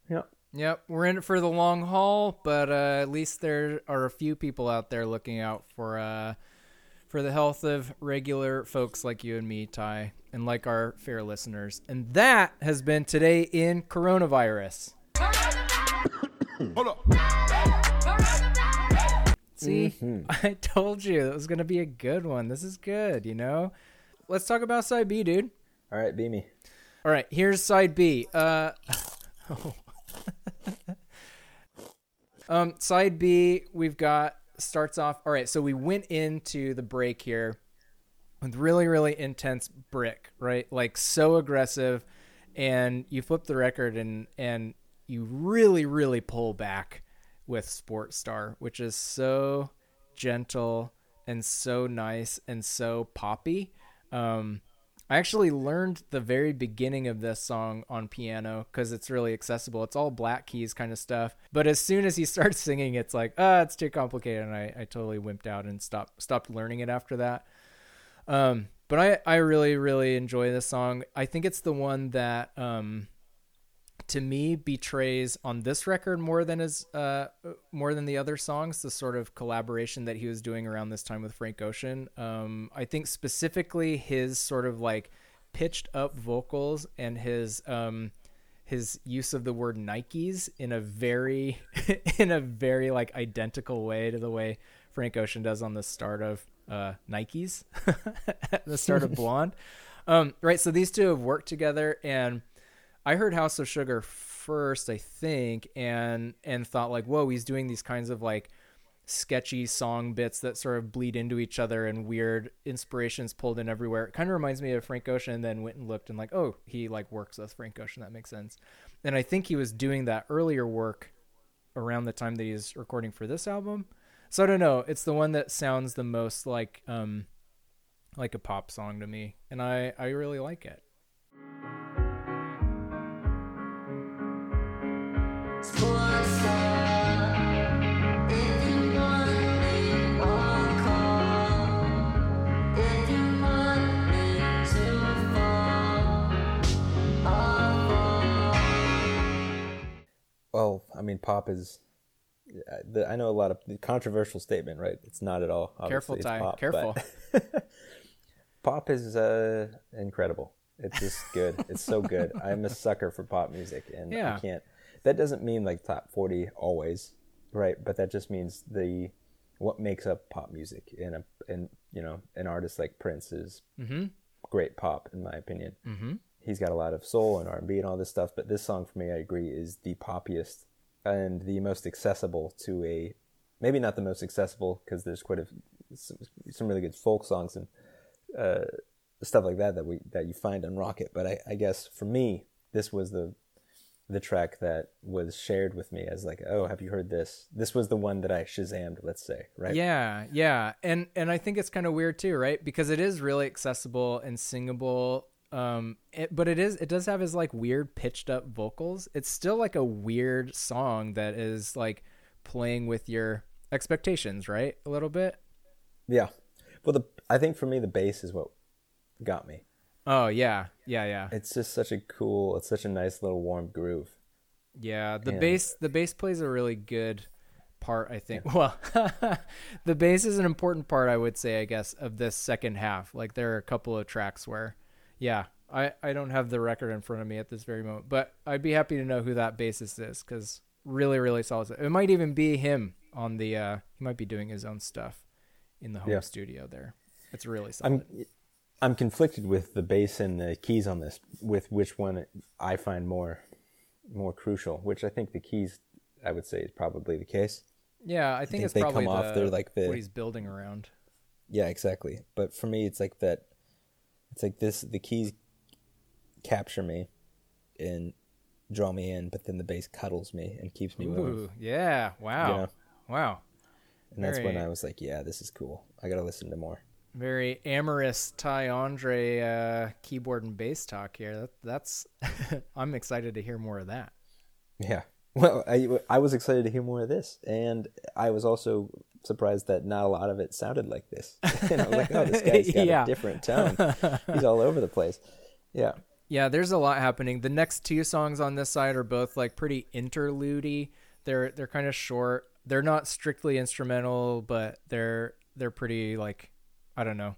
yeah, Yep, we're in it for the long haul, but uh, at least there are a few people out there looking out for uh, for the health of regular folks like you and me, Ty, and like our fair listeners. And that has been today in coronavirus. Hold up. See, I told you it was going to be a good one. This is good, you know. Let's talk about side B, dude. All right, be me. All right, here's side B. Uh, um, side B, we've got starts off. All right, so we went into the break here with really, really intense brick, right? Like so aggressive, and you flip the record and and you really, really pull back with Sports Star, which is so gentle and so nice and so poppy. Um, I actually learned the very beginning of this song on piano because it's really accessible. It's all black keys kind of stuff. But as soon as he starts singing, it's like, ah, it's too complicated, and I, I totally wimped out and stopped stopped learning it after that. Um, but I, I really, really enjoy this song. I think it's the one that um, to me betrays on this record more than his uh more than the other songs the sort of collaboration that he was doing around this time with Frank Ocean. Um I think specifically his sort of like pitched up vocals and his um his use of the word Nikes in a very in a very like identical way to the way Frank Ocean does on the start of uh Nikes the start of Blonde. Um right so these two have worked together and I heard House of Sugar first, I think, and and thought like, whoa, he's doing these kinds of like sketchy song bits that sort of bleed into each other and weird inspirations pulled in everywhere. It kind of reminds me of Frank Ocean. And then went and looked and like, oh, he like works with Frank Ocean. That makes sense. And I think he was doing that earlier work around the time that he's recording for this album. So I don't know. It's the one that sounds the most like um like a pop song to me, and I I really like it. well, I mean, pop is. I know a lot of controversial statement, right? It's not at all. Careful, Ty. Pop, Careful. pop is uh, incredible. It's just good. it's so good. I'm a sucker for pop music, and yeah. I can't. That doesn't mean like top forty always, right? But that just means the what makes up pop music, and a and you know an artist like Prince is great pop in my opinion. Mm-hmm. He's got a lot of soul and R and B and all this stuff, but this song for me, I agree, is the poppiest and the most accessible to a maybe not the most accessible because there's quite a some, some really good folk songs and uh, stuff like that that we that you find on Rocket. But I, I guess for me, this was the the track that was shared with me as like, oh, have you heard this? This was the one that I shazammed. Let's say, right? Yeah, yeah, and and I think it's kind of weird too, right? Because it is really accessible and singable, um, it, but it is it does have his like weird pitched up vocals. It's still like a weird song that is like playing with your expectations, right? A little bit. Yeah. Well, the I think for me the bass is what got me. Oh yeah, yeah, yeah, It's just such a cool. It's such a nice little warm groove. yeah. The Yeah. bass the bass plays a really good part. I think. Well, the bass is an important part. I would say, I guess, of this second half. Like there are a couple of tracks where, yeah, I I don't have the record in front of me at this very moment, but I'd be happy to know who that bassist is because really really solid. It might even be him on the. uh He might be doing his own stuff in the home Yeah. studio there. It's really solid. I'm I'm conflicted with the bass and the keys on this, with which one I find more more crucial. Which I think the keys, I would say, is probably the case. yeah, I think, think it's they probably come off, they're like the- what he's building around. Yeah, exactly. But for me, it's like that. It's like this. The keys capture me and draw me in, but then the bass cuddles me and keeps me. Ooh, yeah! Wow, Yeah. wow. And that's when I was like, yeah, this is cool. I gotta listen to more. Very amorous Ty Andre uh, keyboard and bass talk here. That, that's I'm excited to hear more of that. Yeah. Well, I, I was excited to hear more of this, and I was also surprised that not a lot of it sounded like this. and I was like, oh, this guy's got Yeah. a different tone. He's all over the place. Yeah. Yeah, there's a lot happening. The next two songs on this side are both like pretty interlude They're they're kind of short. They're not strictly instrumental, but they're they're pretty like I don't know.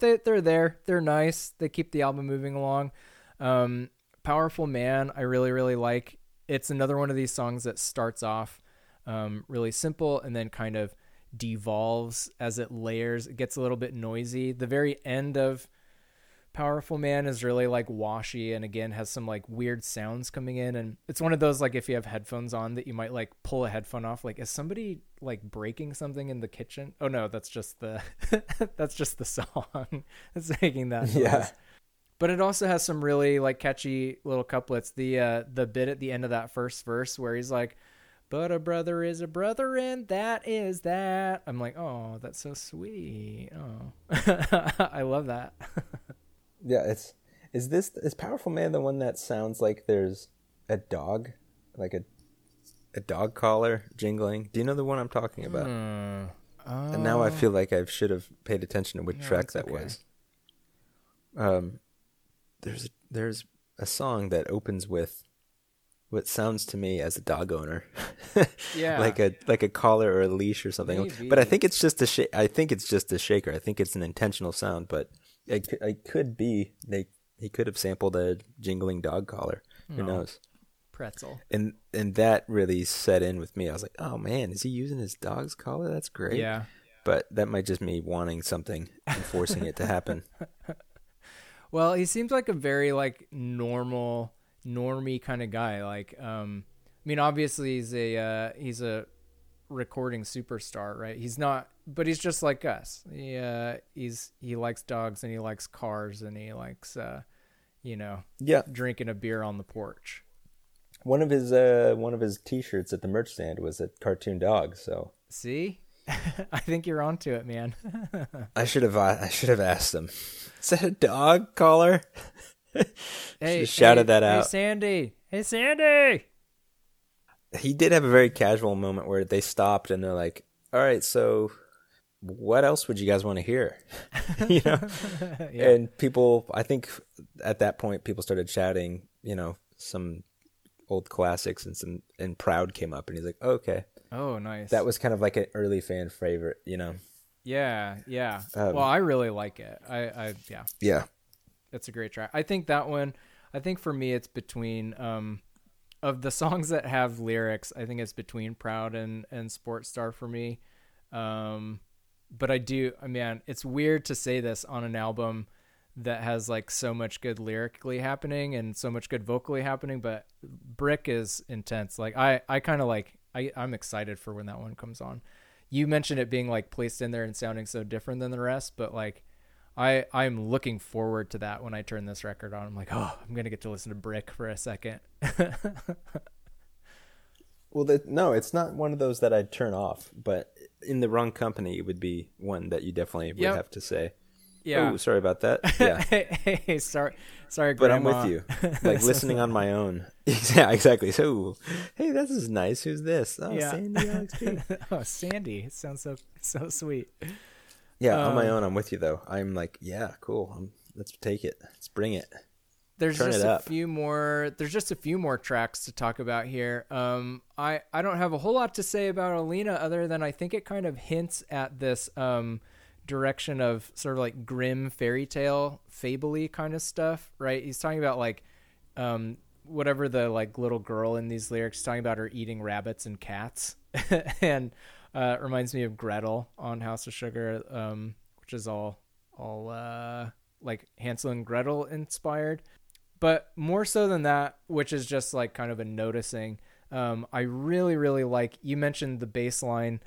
They they're there. They're nice. They keep the album moving along. Um, Powerful Man, I really really like. It's another one of these songs that starts off um, really simple and then kind of devolves as it layers. It gets a little bit noisy. The very end of Powerful Man is really like washy and again has some like weird sounds coming in and it's one of those like if you have headphones on that you might like pull a headphone off like is somebody like breaking something in the kitchen? Oh no, that's just the that's just the song. it's making that noise. Yeah. But it also has some really like catchy little couplets. The uh the bit at the end of that first verse where he's like but a brother is a brother and that is that. I'm like, "Oh, that's so sweet." Oh. I love that. Yeah. It's is this is Powerful Man the one that sounds like there's a dog, like a a dog collar jingling? Do you know the one I'm talking about? Hmm. And now I feel like I should have paid attention to which track that okay. was. Um, there's there's a song that opens with what sounds to me as a dog owner, Yeah. like a like a collar or a leash or something. But I think it's just a sh- I think it's just a shaker. I think it's an intentional sound, but it could, it could be they he could have sampled a jingling dog collar. Who No. knows? pretzel. And and that really set in with me. I was like, oh man, is he using his dog's collar? That's great Yeah. but that might just me wanting something and forcing it to happen. Well, he seems like a very like normal, normie kind of guy. Like, um, I mean, obviously he's a uh, he's a recording superstar, right? He's not, but he's just like us. He uh, he's he likes dogs and he likes cars and he likes uh, you know, Yeah, drinking a beer on the porch. one of his uh, one of his T-shirts at the merch stand was a cartoon dog. So See, I think you're onto it, man. I should have I should have asked him. Is that a dog collar? hey, shouted hey, that Hey, out. Sandy. Hey, Sandy. He did have a very casual moment where they stopped and they're like, "All right, so what else would you guys want to hear?" you know, and people. I think at that point, people started shouting. You know, some old classics and some and Proud came up and he's like, oh, okay, Oh, nice. that was kind of like an early fan favorite, you know? yeah, yeah. Um, well, I really like it. I, I yeah, Yeah, it's a great track. I think that one. I think for me, it's between um, of the songs that have lyrics. I think it's between Proud and and Sports Star for me. Um, but I do. I mean, it's weird to say this on an album that has like so much good lyrically happening and so much good vocally happening. But Brick is intense. Like I, I kind of like. I, I'm excited for when that one comes on. You mentioned it being like placed in there and sounding so different than the rest, but like I I'm looking forward to that when I turn this record on. I'm like, oh, I'm gonna get to listen to Brick for a second. Well, that, no, it's not one of those that I'd turn off, but in the wrong company, it would be one that you definitely would Yep. have to say. yeah. Oh, sorry about that. Yeah. hey, hey, sorry, sorry, but I'm with you. Like listening on my own. Yeah, exactly. So, hey, this is nice. Who's this? Oh, Yeah. Sandy Alex oh, Sandy, it sounds so so sweet. Yeah, on my Um, own, I'm with you though. I'm like, yeah, cool. i let's take it. Let's bring it. There's Turn just a up. few more. There's just a few more tracks to talk about here. Um, I I don't have a whole lot to say about Alina other than I think it kind of hints at this um direction of sort of like grim fairy tale, fable kind of stuff, right? He's talking about like um whatever the like little girl in these lyrics talking about her eating rabbits and cats, and uh, it reminds me of Gretel on House of Sugar, um, which is all all uh like Hansel and Gretel inspired but more so than that, which is just like kind of a noticing. Um, I really, really like you mentioned the baseline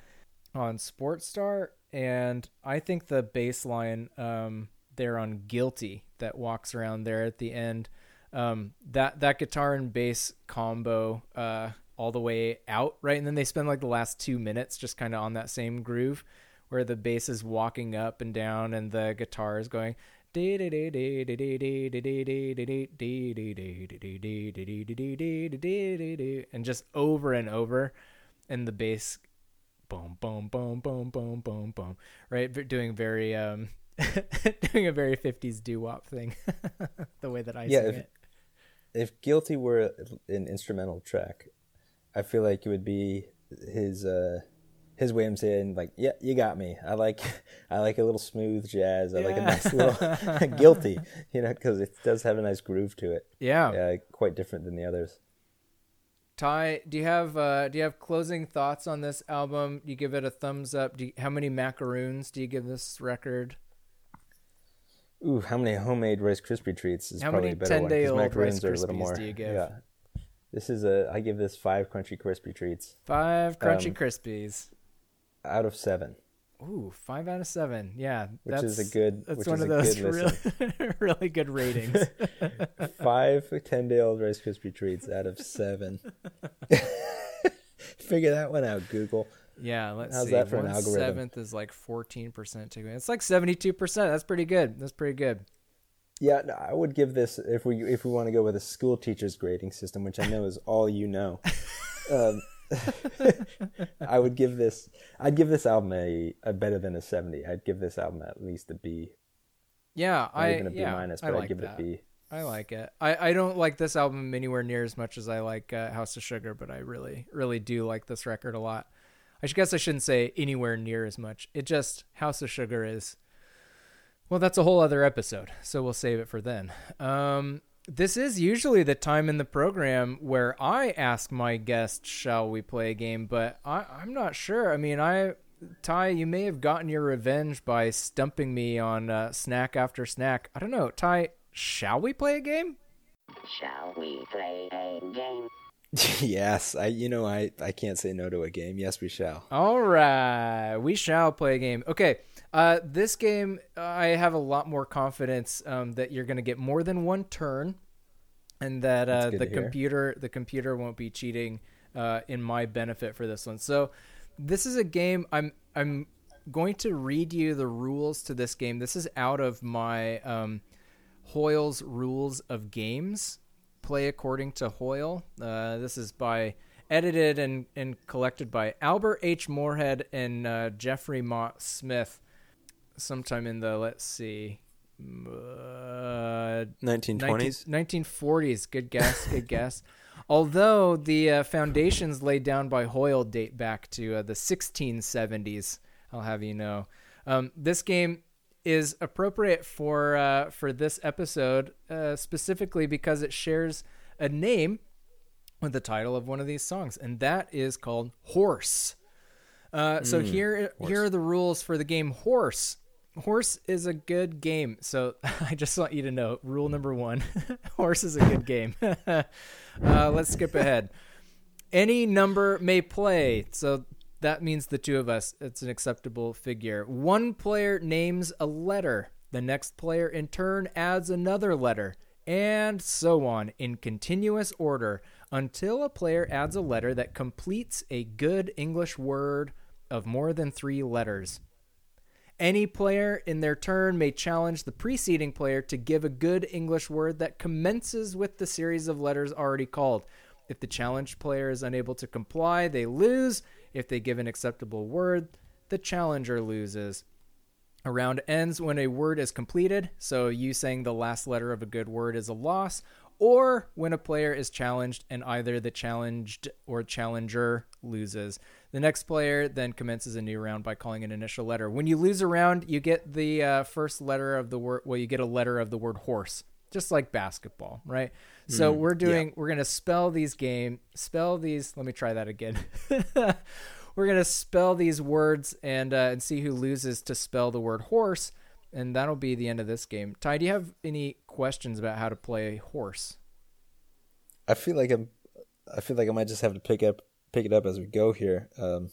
on Sports Star, and I think the baseline um, there on Guilty that walks around there at the end, um, that that guitar and bass combo uh, all the way out, right? And then they spend like the last two minutes just kind of on that same groove where the bass is walking up and down and the guitar is going and just over and over and the bass boom boom boom boom boom boom boom right? Doing very um doing a very 50s doo-wop thing the way that i Yeah, if- it. If Guilty were an instrumental track, I feel like it would be his uh his of saying like, yeah, you got me. I like I like a little smooth jazz. I like a nice little Guilty, you know, because it does have a nice groove to it. yeah Yeah, quite different than the others. ty do you have uh do you have closing thoughts on this album do you give it a thumbs up do you, how many macaroons do you give this record Ooh, how many homemade Rice Krispie treats is How probably a better one 10-day-old because macaroons Rice are a little more. do you give? Yeah, this is a. I give this five crunchy Krispie treats five crunchy Um, krispies out of seven, Ooh, five out of seven. Yeah, which that's is a good. That's which one is of a those good really, really good ratings. five 10 day old Rice Krispie treats out of seven. Figure that one out, Google. yeah, let's How's see. that for an algorithm? seventh is like fourteen percent takeaway. It's like seventy-two percent. That's pretty good. That's pretty good. Yeah, no, I would give this if we if we want to go with a school teacher's grading system, which I know is all you know. um, I would give this. I'd give this album a, a better than a seventy. I'd give this album at least a B, Yeah, not I even a B yeah, minus, I like I'd give that. it a B. I like it. I, I don't like this album anywhere near as much as I like uh, House of Sugar, but I really, really do like this record a lot. I guess I shouldn't say anywhere near as much. It just House of Sugar is. Well, that's a whole other episode, so we'll save it for then. Um, this is usually the time in the program where I ask my guest, "Shall we play a game?" But I, I'm not sure. I mean, I Ty, you may have gotten your revenge by stumping me on uh, snack after snack. I don't know, Ty. Shall we play a game? Shall we play a game? yes, I. You know, I I can't say no to a game. Yes, we shall. All right, we shall play a game. Okay, uh, this game I have a lot more confidence um, that you're going to get more than one turn, and that uh, the computer the computer won't be cheating uh, in my benefit for this one. So, this is a game. I'm I'm going to read you the rules to this game. This is out of my um, Hoyle's Rules of Games. Play according to Hoyle. Uh, this is by edited and, and collected by Albert H. Morehead and uh, Geoffrey Mott Smith. Sometime in the let's see, uh, 1920s. 1940s. Good guess. Good guess. Although the uh, foundations laid down by Hoyle date back to uh, the 1670s, I'll have you know. Um, this game is appropriate for uh, for this episode uh, specifically because it shares a name with the title of one of these songs, and that is called Horse. Uh, so here here are the rules for the game Horse. Horse is a good game. So I just want you to know rule number one: Horse is a good game. uh, let's skip ahead. Any number may play. So that means the two of us. It's an acceptable figure. One player names a letter. The next player in turn adds another letter, and so on in continuous order until a player adds a letter that completes a good English word of more than three letters. Any player in their turn may challenge the preceding player to give a good English word that commences with the series of letters already called. If the challenged player is unable to comply, they lose. If they give an acceptable word, the challenger loses. A round ends when a word is completed, so you saying the last letter of a good word is a loss, or when a player is challenged and either the challenged or challenger loses. The next player then commences a new round by calling an initial letter. When you lose a round, you get the uh, first letter of the word, well, you get a letter of the word horse, just like basketball, right? So we're doing, we're going to spell these game, spell these, let me try that again. we're to spell these words and, uh, and see who loses to spell the word horse and that'll be the end of this game. Ty, do you have any questions about how to play horse? I feel like I'm. I feel like I might just have to pick up pick it up as we go here. Um,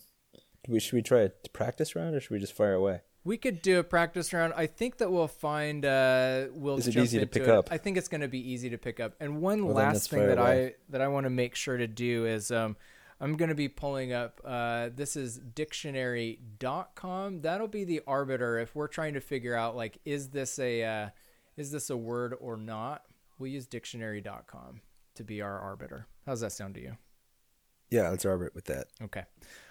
we, should we try a practice round or should we just fire away? We could do a practice round. I think that we'll find uh we'll Is it jump easy to pick it. up? I think it's going to be easy to pick up. And one Well, last thing that away. I that I want to make sure to do is um I'm going to be pulling up uh this is dictionary.com. That'll be the arbiter if we're trying to figure out like is this a uh is this a word or not? We'll use dictionary.com to be our arbiter. How's that sound to you? Yeah, let's arbit with that. Okay.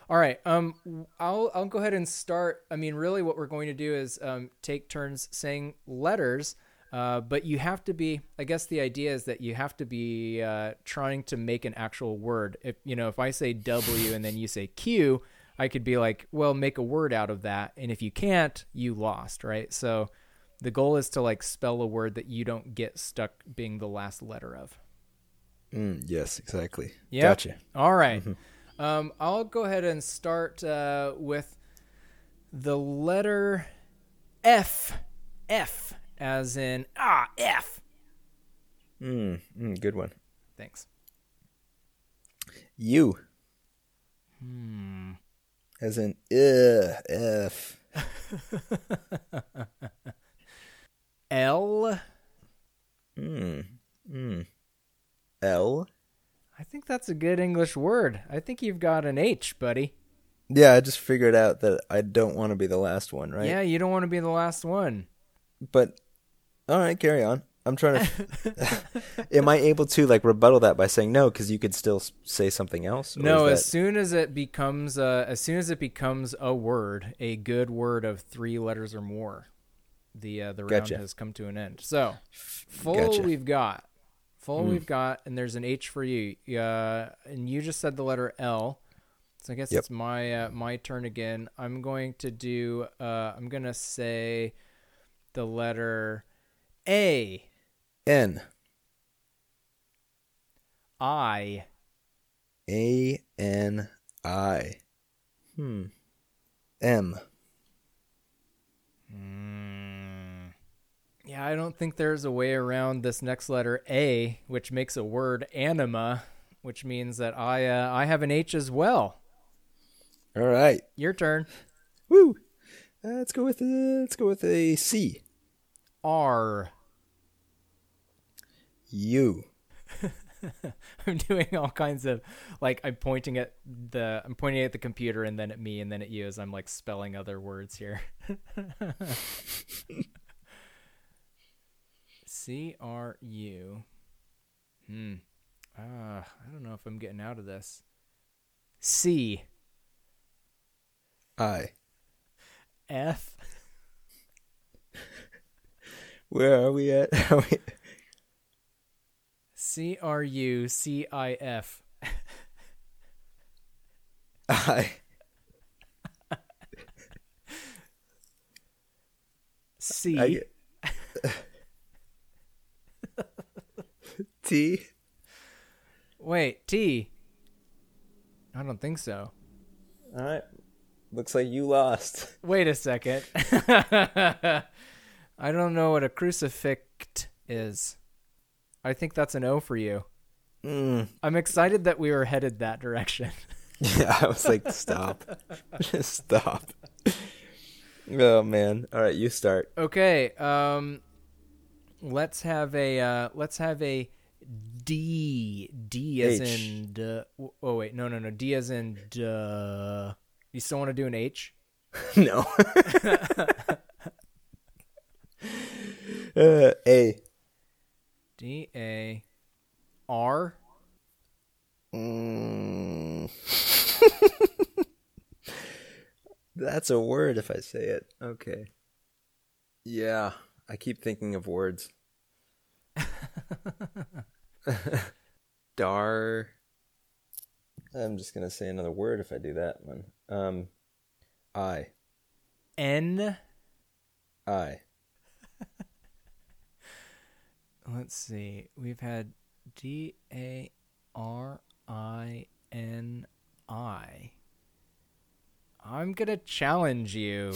All right. Um, I'll I'll go ahead and start. I mean, really, what we're going to do is um, take turns saying letters. Uh, but you have to be. I guess the idea is that you have to be uh, trying to make an actual word. If you know, if I say W and then you say Q, I could be like, well, make a word out of that. And if you can't, you lost, right? So the goal is to like spell a word that you don't get stuck being the last letter of. Mm, yes, exactly. Yep. Gotcha. All right. Um, I'll go ahead and start uh, with the letter F. F, as in ah F. Mm, mm, good one. Thanks. U. Hmm. As in uh, F. L. Mm, mm. L. I think that's a good English word. I think you've got an H, buddy. Yeah, I just figured out that I don't want to be the last one, right? Yeah, you don't want to be the last one. But all right, carry on. I'm trying to. Am I able to like rebuttal that by saying no? Because you could still say something else. No, as soon as it becomes uh, as soon as it becomes a word, a good word of three letters or more, the uh, the round Gotcha. has come to an end. So full Gotcha. we've got, full we've got, and there's an H for you. Uh, and you just said the letter L, so I guess Yep. it's my uh, my turn again. I'm going to do. Uh, I'm gonna say the letter A. N I. A N I. Hmm. M. Yeah, I don't think there's a way around this next letter A, which makes a word anima, which means that I uh, I have an H as well. All right. Your turn. Woo. Uh, let's go with uh, let's go with a C. R. U. I'm doing all kinds of like I'm pointing at the I'm pointing at the computer and then at me and then at you as I'm like spelling other words here. C R U. Hmm. Ah, I don't know if I'm getting out of this. C I. F Where are we at? C R U C I F. I. C. I get- T. Wait, T. I don't think so. All right. Looks like you lost. Wait a second. I don't know what a crucifix is. I think that's an O for you. Mm. I'm excited that we were headed that direction. Yeah, I was like, stop. Just stop. Oh man. All right, you start. Okay, um let's have a uh let's have a D D as H. in duh. Oh wait, no no no. D as in duh. You still want to do an H? no. uh, A. D A R Mm. That's a word if I say it. Okay. Yeah, I keep thinking of words. Dar. I'm just gonna say another word if I do that one. Um, I. N I. let's see. We've had D A R I N I. I'm gonna challenge you.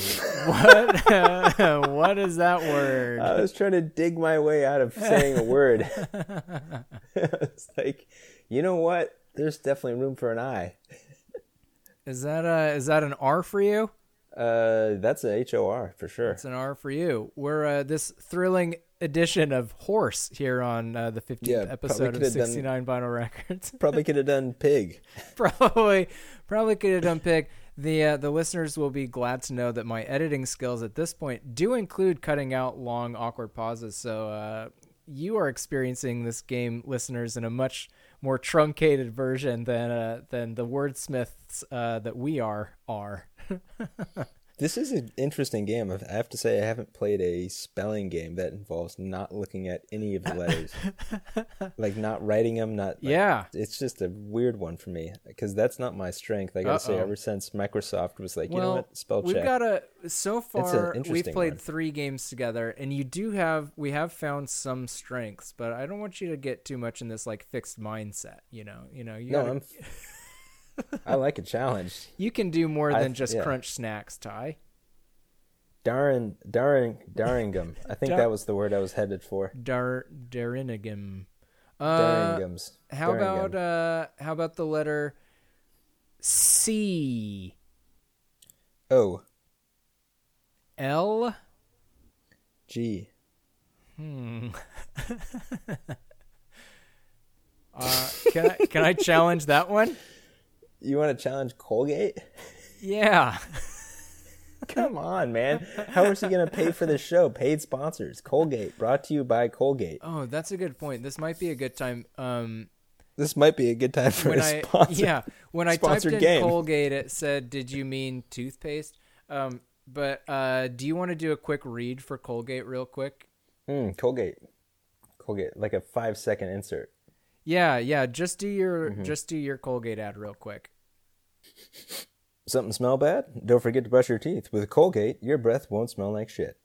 What? what is that word? I was trying to dig my way out of saying a word. it's like, you know what? There's definitely room for an I. Is that a is that an R for you? Uh, that's an H O R for sure. It's an R for you. We're uh, this thrilling edition of Horse here on uh, the 15th Yeah, episode of could've done- 69 Vinyl Records. Probably could have done pig. probably probably could have done pig. The uh, the listeners will be glad to know that my editing skills at this point do include cutting out long awkward pauses. So uh, you are experiencing this game, listeners, in a much more truncated version than uh, than the wordsmiths uh, that we are are. This is an interesting game. I have to say, I haven't played a spelling game that involves not looking at any of the letters, like not writing them. Not like- Yeah. It's just a weird one for me because that's not my strength. I gotta say, Uh-oh. ever since Microsoft was like, you well, know what, spell we've check. got a so far we've played one. three games together, and you do have we have found some strengths, but I don't want you to get too much in this like fixed mindset. You know, you know, you no, gotta- I'm. I like a challenge. you can do more than I've- just yeah. crunch snacks, Ty. Darren, Darren, Darringham. I think Dar- that was the word I was headed for. Dar Darinigam. Uh, Darringhams. how about uh how about the letter C O L? G? Hmm. uh, can I can I challenge that one? You want to challenge Colgate? Yeah. Come on, man. How is he going to pay for this show? Paid sponsors. Colgate, brought to you by Colgate. Oh, that's a good point. This might be a good time. Um, This might be a good time for when a I sponsor. yeah, when I typed in game. Colgate, it said, "Did you mean toothpaste?" Um, but uh, do you want to do a quick read for Colgate, real quick? Mm, Colgate. Colgate, like a five second insert. Yeah, yeah. Just do your Mm-hmm. just do your Colgate ad real quick. Something smell bad? Don't forget to brush your teeth. With Colgate, your breath won't smell like shit.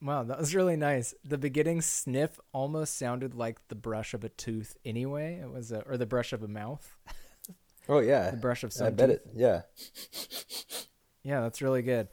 Wow, that was really nice. The beginning sniff almost sounded like the brush of a tooth. Anyway, it was a, or the brush of a mouth. Oh yeah, The brush of I some bet teeth. it. Yeah, Yeah, that's really good.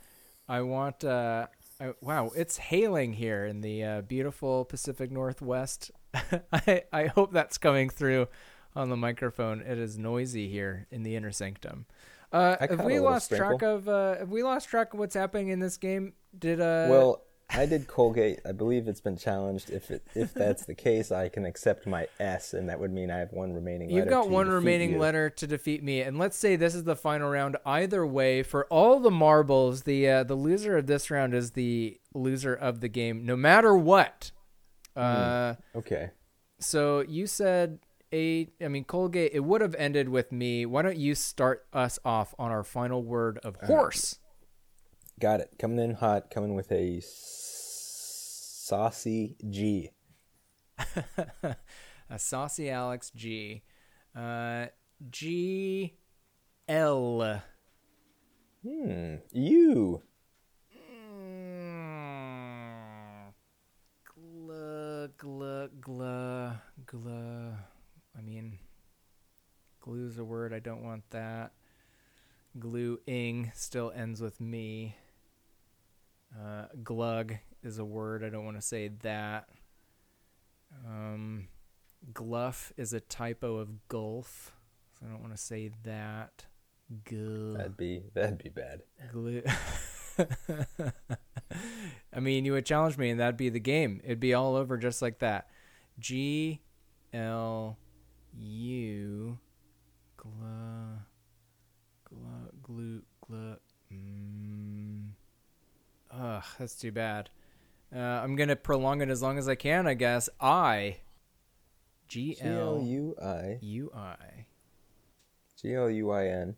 I want. Uh, I, wow, it's hailing here in the uh, beautiful Pacific Northwest. I I hope that's coming through on the microphone. It is noisy here in the inner sanctum. Uh, have we lost track of? Uh, have we lost track of what's happening in this game? Did uh? well, I did Colgate. I believe it's been challenged. If it if that's the case, I can accept my S, and that would mean I have one remaining. You've letter got to one remaining you. letter to defeat me, and let's say this is the final round. Either way, for all the marbles, the uh, the loser of this round is the loser of the game, no matter what. Uh, Okay. so you said eight. I mean, Colgate. It would have ended with me. Why don't you start us off on our final word of horse? Got it. Coming in hot, coming with a s- saucy G. A saucy Alex G. Uh, G L. Hmm. You. Mm. Gla, gla, gla, gla. I mean, glue is a word. I don't want that. Gluing still ends with me. Uh, glug is a word. I don't want to say that. Um, gluff is a typo of gulf, so I don't want to say that. Guh. That'd be that'd be bad. Glue. I mean, you would challenge me, and that'd be the game. It'd be all over just like that. G L U gla gla glue gla. Mm. Ugh, that's too bad. Uh, I'm gonna prolong it as long as I can, I guess. I G L U I U I G L U I. N.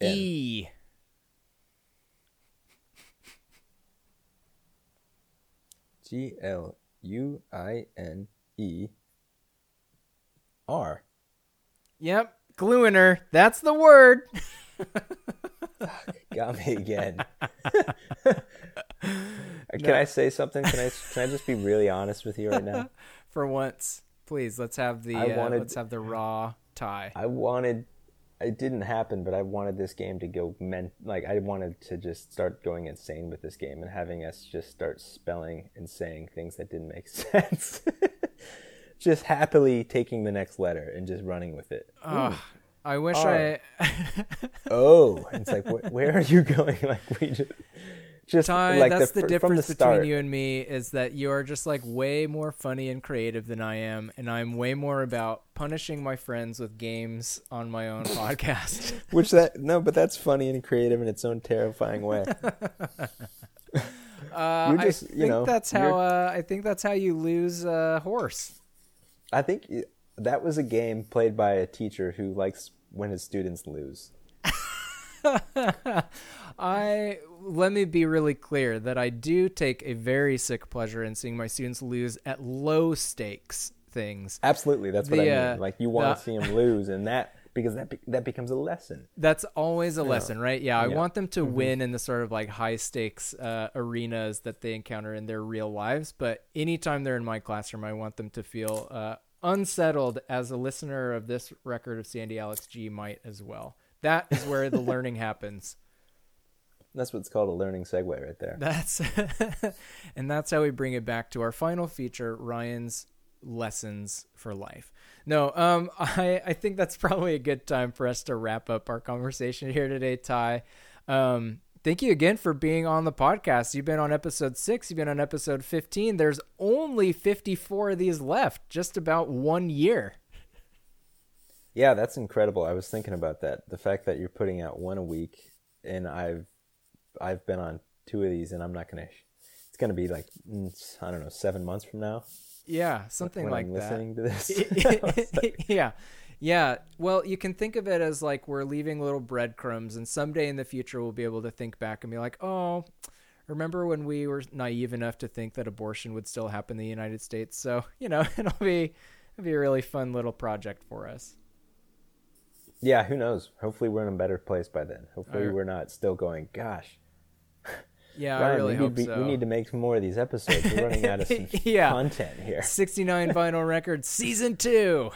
E. G L U I N E R. Yep, gluiner. That's the word. Got me again. Can I say something? Can I can I just be really honest with you right now? For once, please let's have the I uh, wanted- let's have the raw Ty. I wanted it didn't happen, but I wanted this game to go men like I wanted to just start going insane with this game and having us just start spelling and saying things that didn't make sense. Just happily taking the next letter and just running with it. Ugh, I wish R. I Oh, it's like wh- where are you going? Like we just just Ty, like that's the, fir- difference the between you and me is that you're just like way more funny and creative than I am, and I'm way more about punishing my friends with games on my own podcast. Which that no, but that's funny and creative in its own terrifying way. Uh, just, I you think know, that's how uh, I think that's how you lose a horse. I think that was a game played by a teacher who likes when his students lose. I let me be really clear that I do take a very sick pleasure in seeing my students lose at low stakes things. Absolutely, that's what I uh, mean. Like you want the- to see them lose, and that because that be, that becomes a lesson. That's always a lesson, right? Yeah, I Yeah. Mm-hmm. want them to win in the sort of like high stakes uh, arenas that they encounter in their real lives. But anytime they're in my classroom, I want them to feel uh, unsettled, as a listener of this record of Sandy Alex G might as well. That is where the learning happens. That's what's called a learning segue right there. That's and that's how we bring it back to our final feature, Ryan's lessons for life. No, um, I I think that's probably a good time for us to wrap up our conversation here today, Ty. Um, thank you again for being on the podcast. You've been on episode six. You've been on episode fifteen. There's only fifty four of these left. Just about one year. Yeah, that's incredible. I was thinking about that. The fact that you're putting out one a week, and I've I've been on two of these, and I'm not gonna. It's gonna be like mm, I don't know, seven months from now. Yeah, something when like I'm that. listening to this. yeah. Yeah. Well, you can think of it as like we're leaving little breadcrumbs, and someday in the future we'll be able to think back and be like, oh, remember when we were naive enough to think that abortion would still happen in the United States? So, you know, it'll be it'll be a really fun little project for us. yeah, who knows? Hopefully, we're in a better place by then. Hopefully, Alright. we're not still going. Gosh, Yeah, I really we, hope need, so. we need to make more of these episodes. We're running out of some Yeah. content here. 69 vinyl records, season two.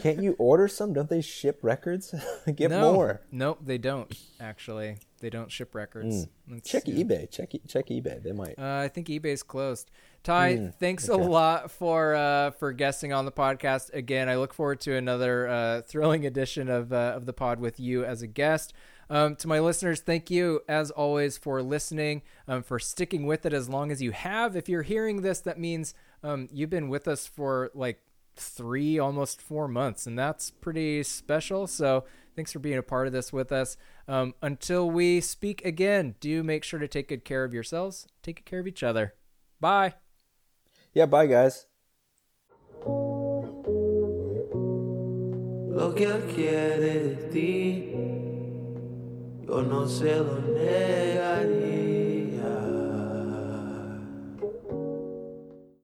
Can't you order some? Don't they ship records? Get no, more. Nope, they don't. Actually, they don't ship records. Mm. Check see. eBay. Check check eBay. They might. Uh, I think eBay's closed. Ty, Hmm, thanks a lot for uh, for guesting on the podcast again. I look forward to another uh, thrilling edition of uh, of the pod with you as a guest. Um, to my listeners, thank you as always for listening, um, for sticking with it as long as you have. If you're hearing this, that means um, you've been with us for like three, almost four months, and that's pretty special. So thanks for being a part of this with us. Um, until we speak again, do make sure to take good care of yourselves, take good care of each other. Bye. Yeah. Bye, guys. Lo que él quiere de ti, yo no se lo negaría.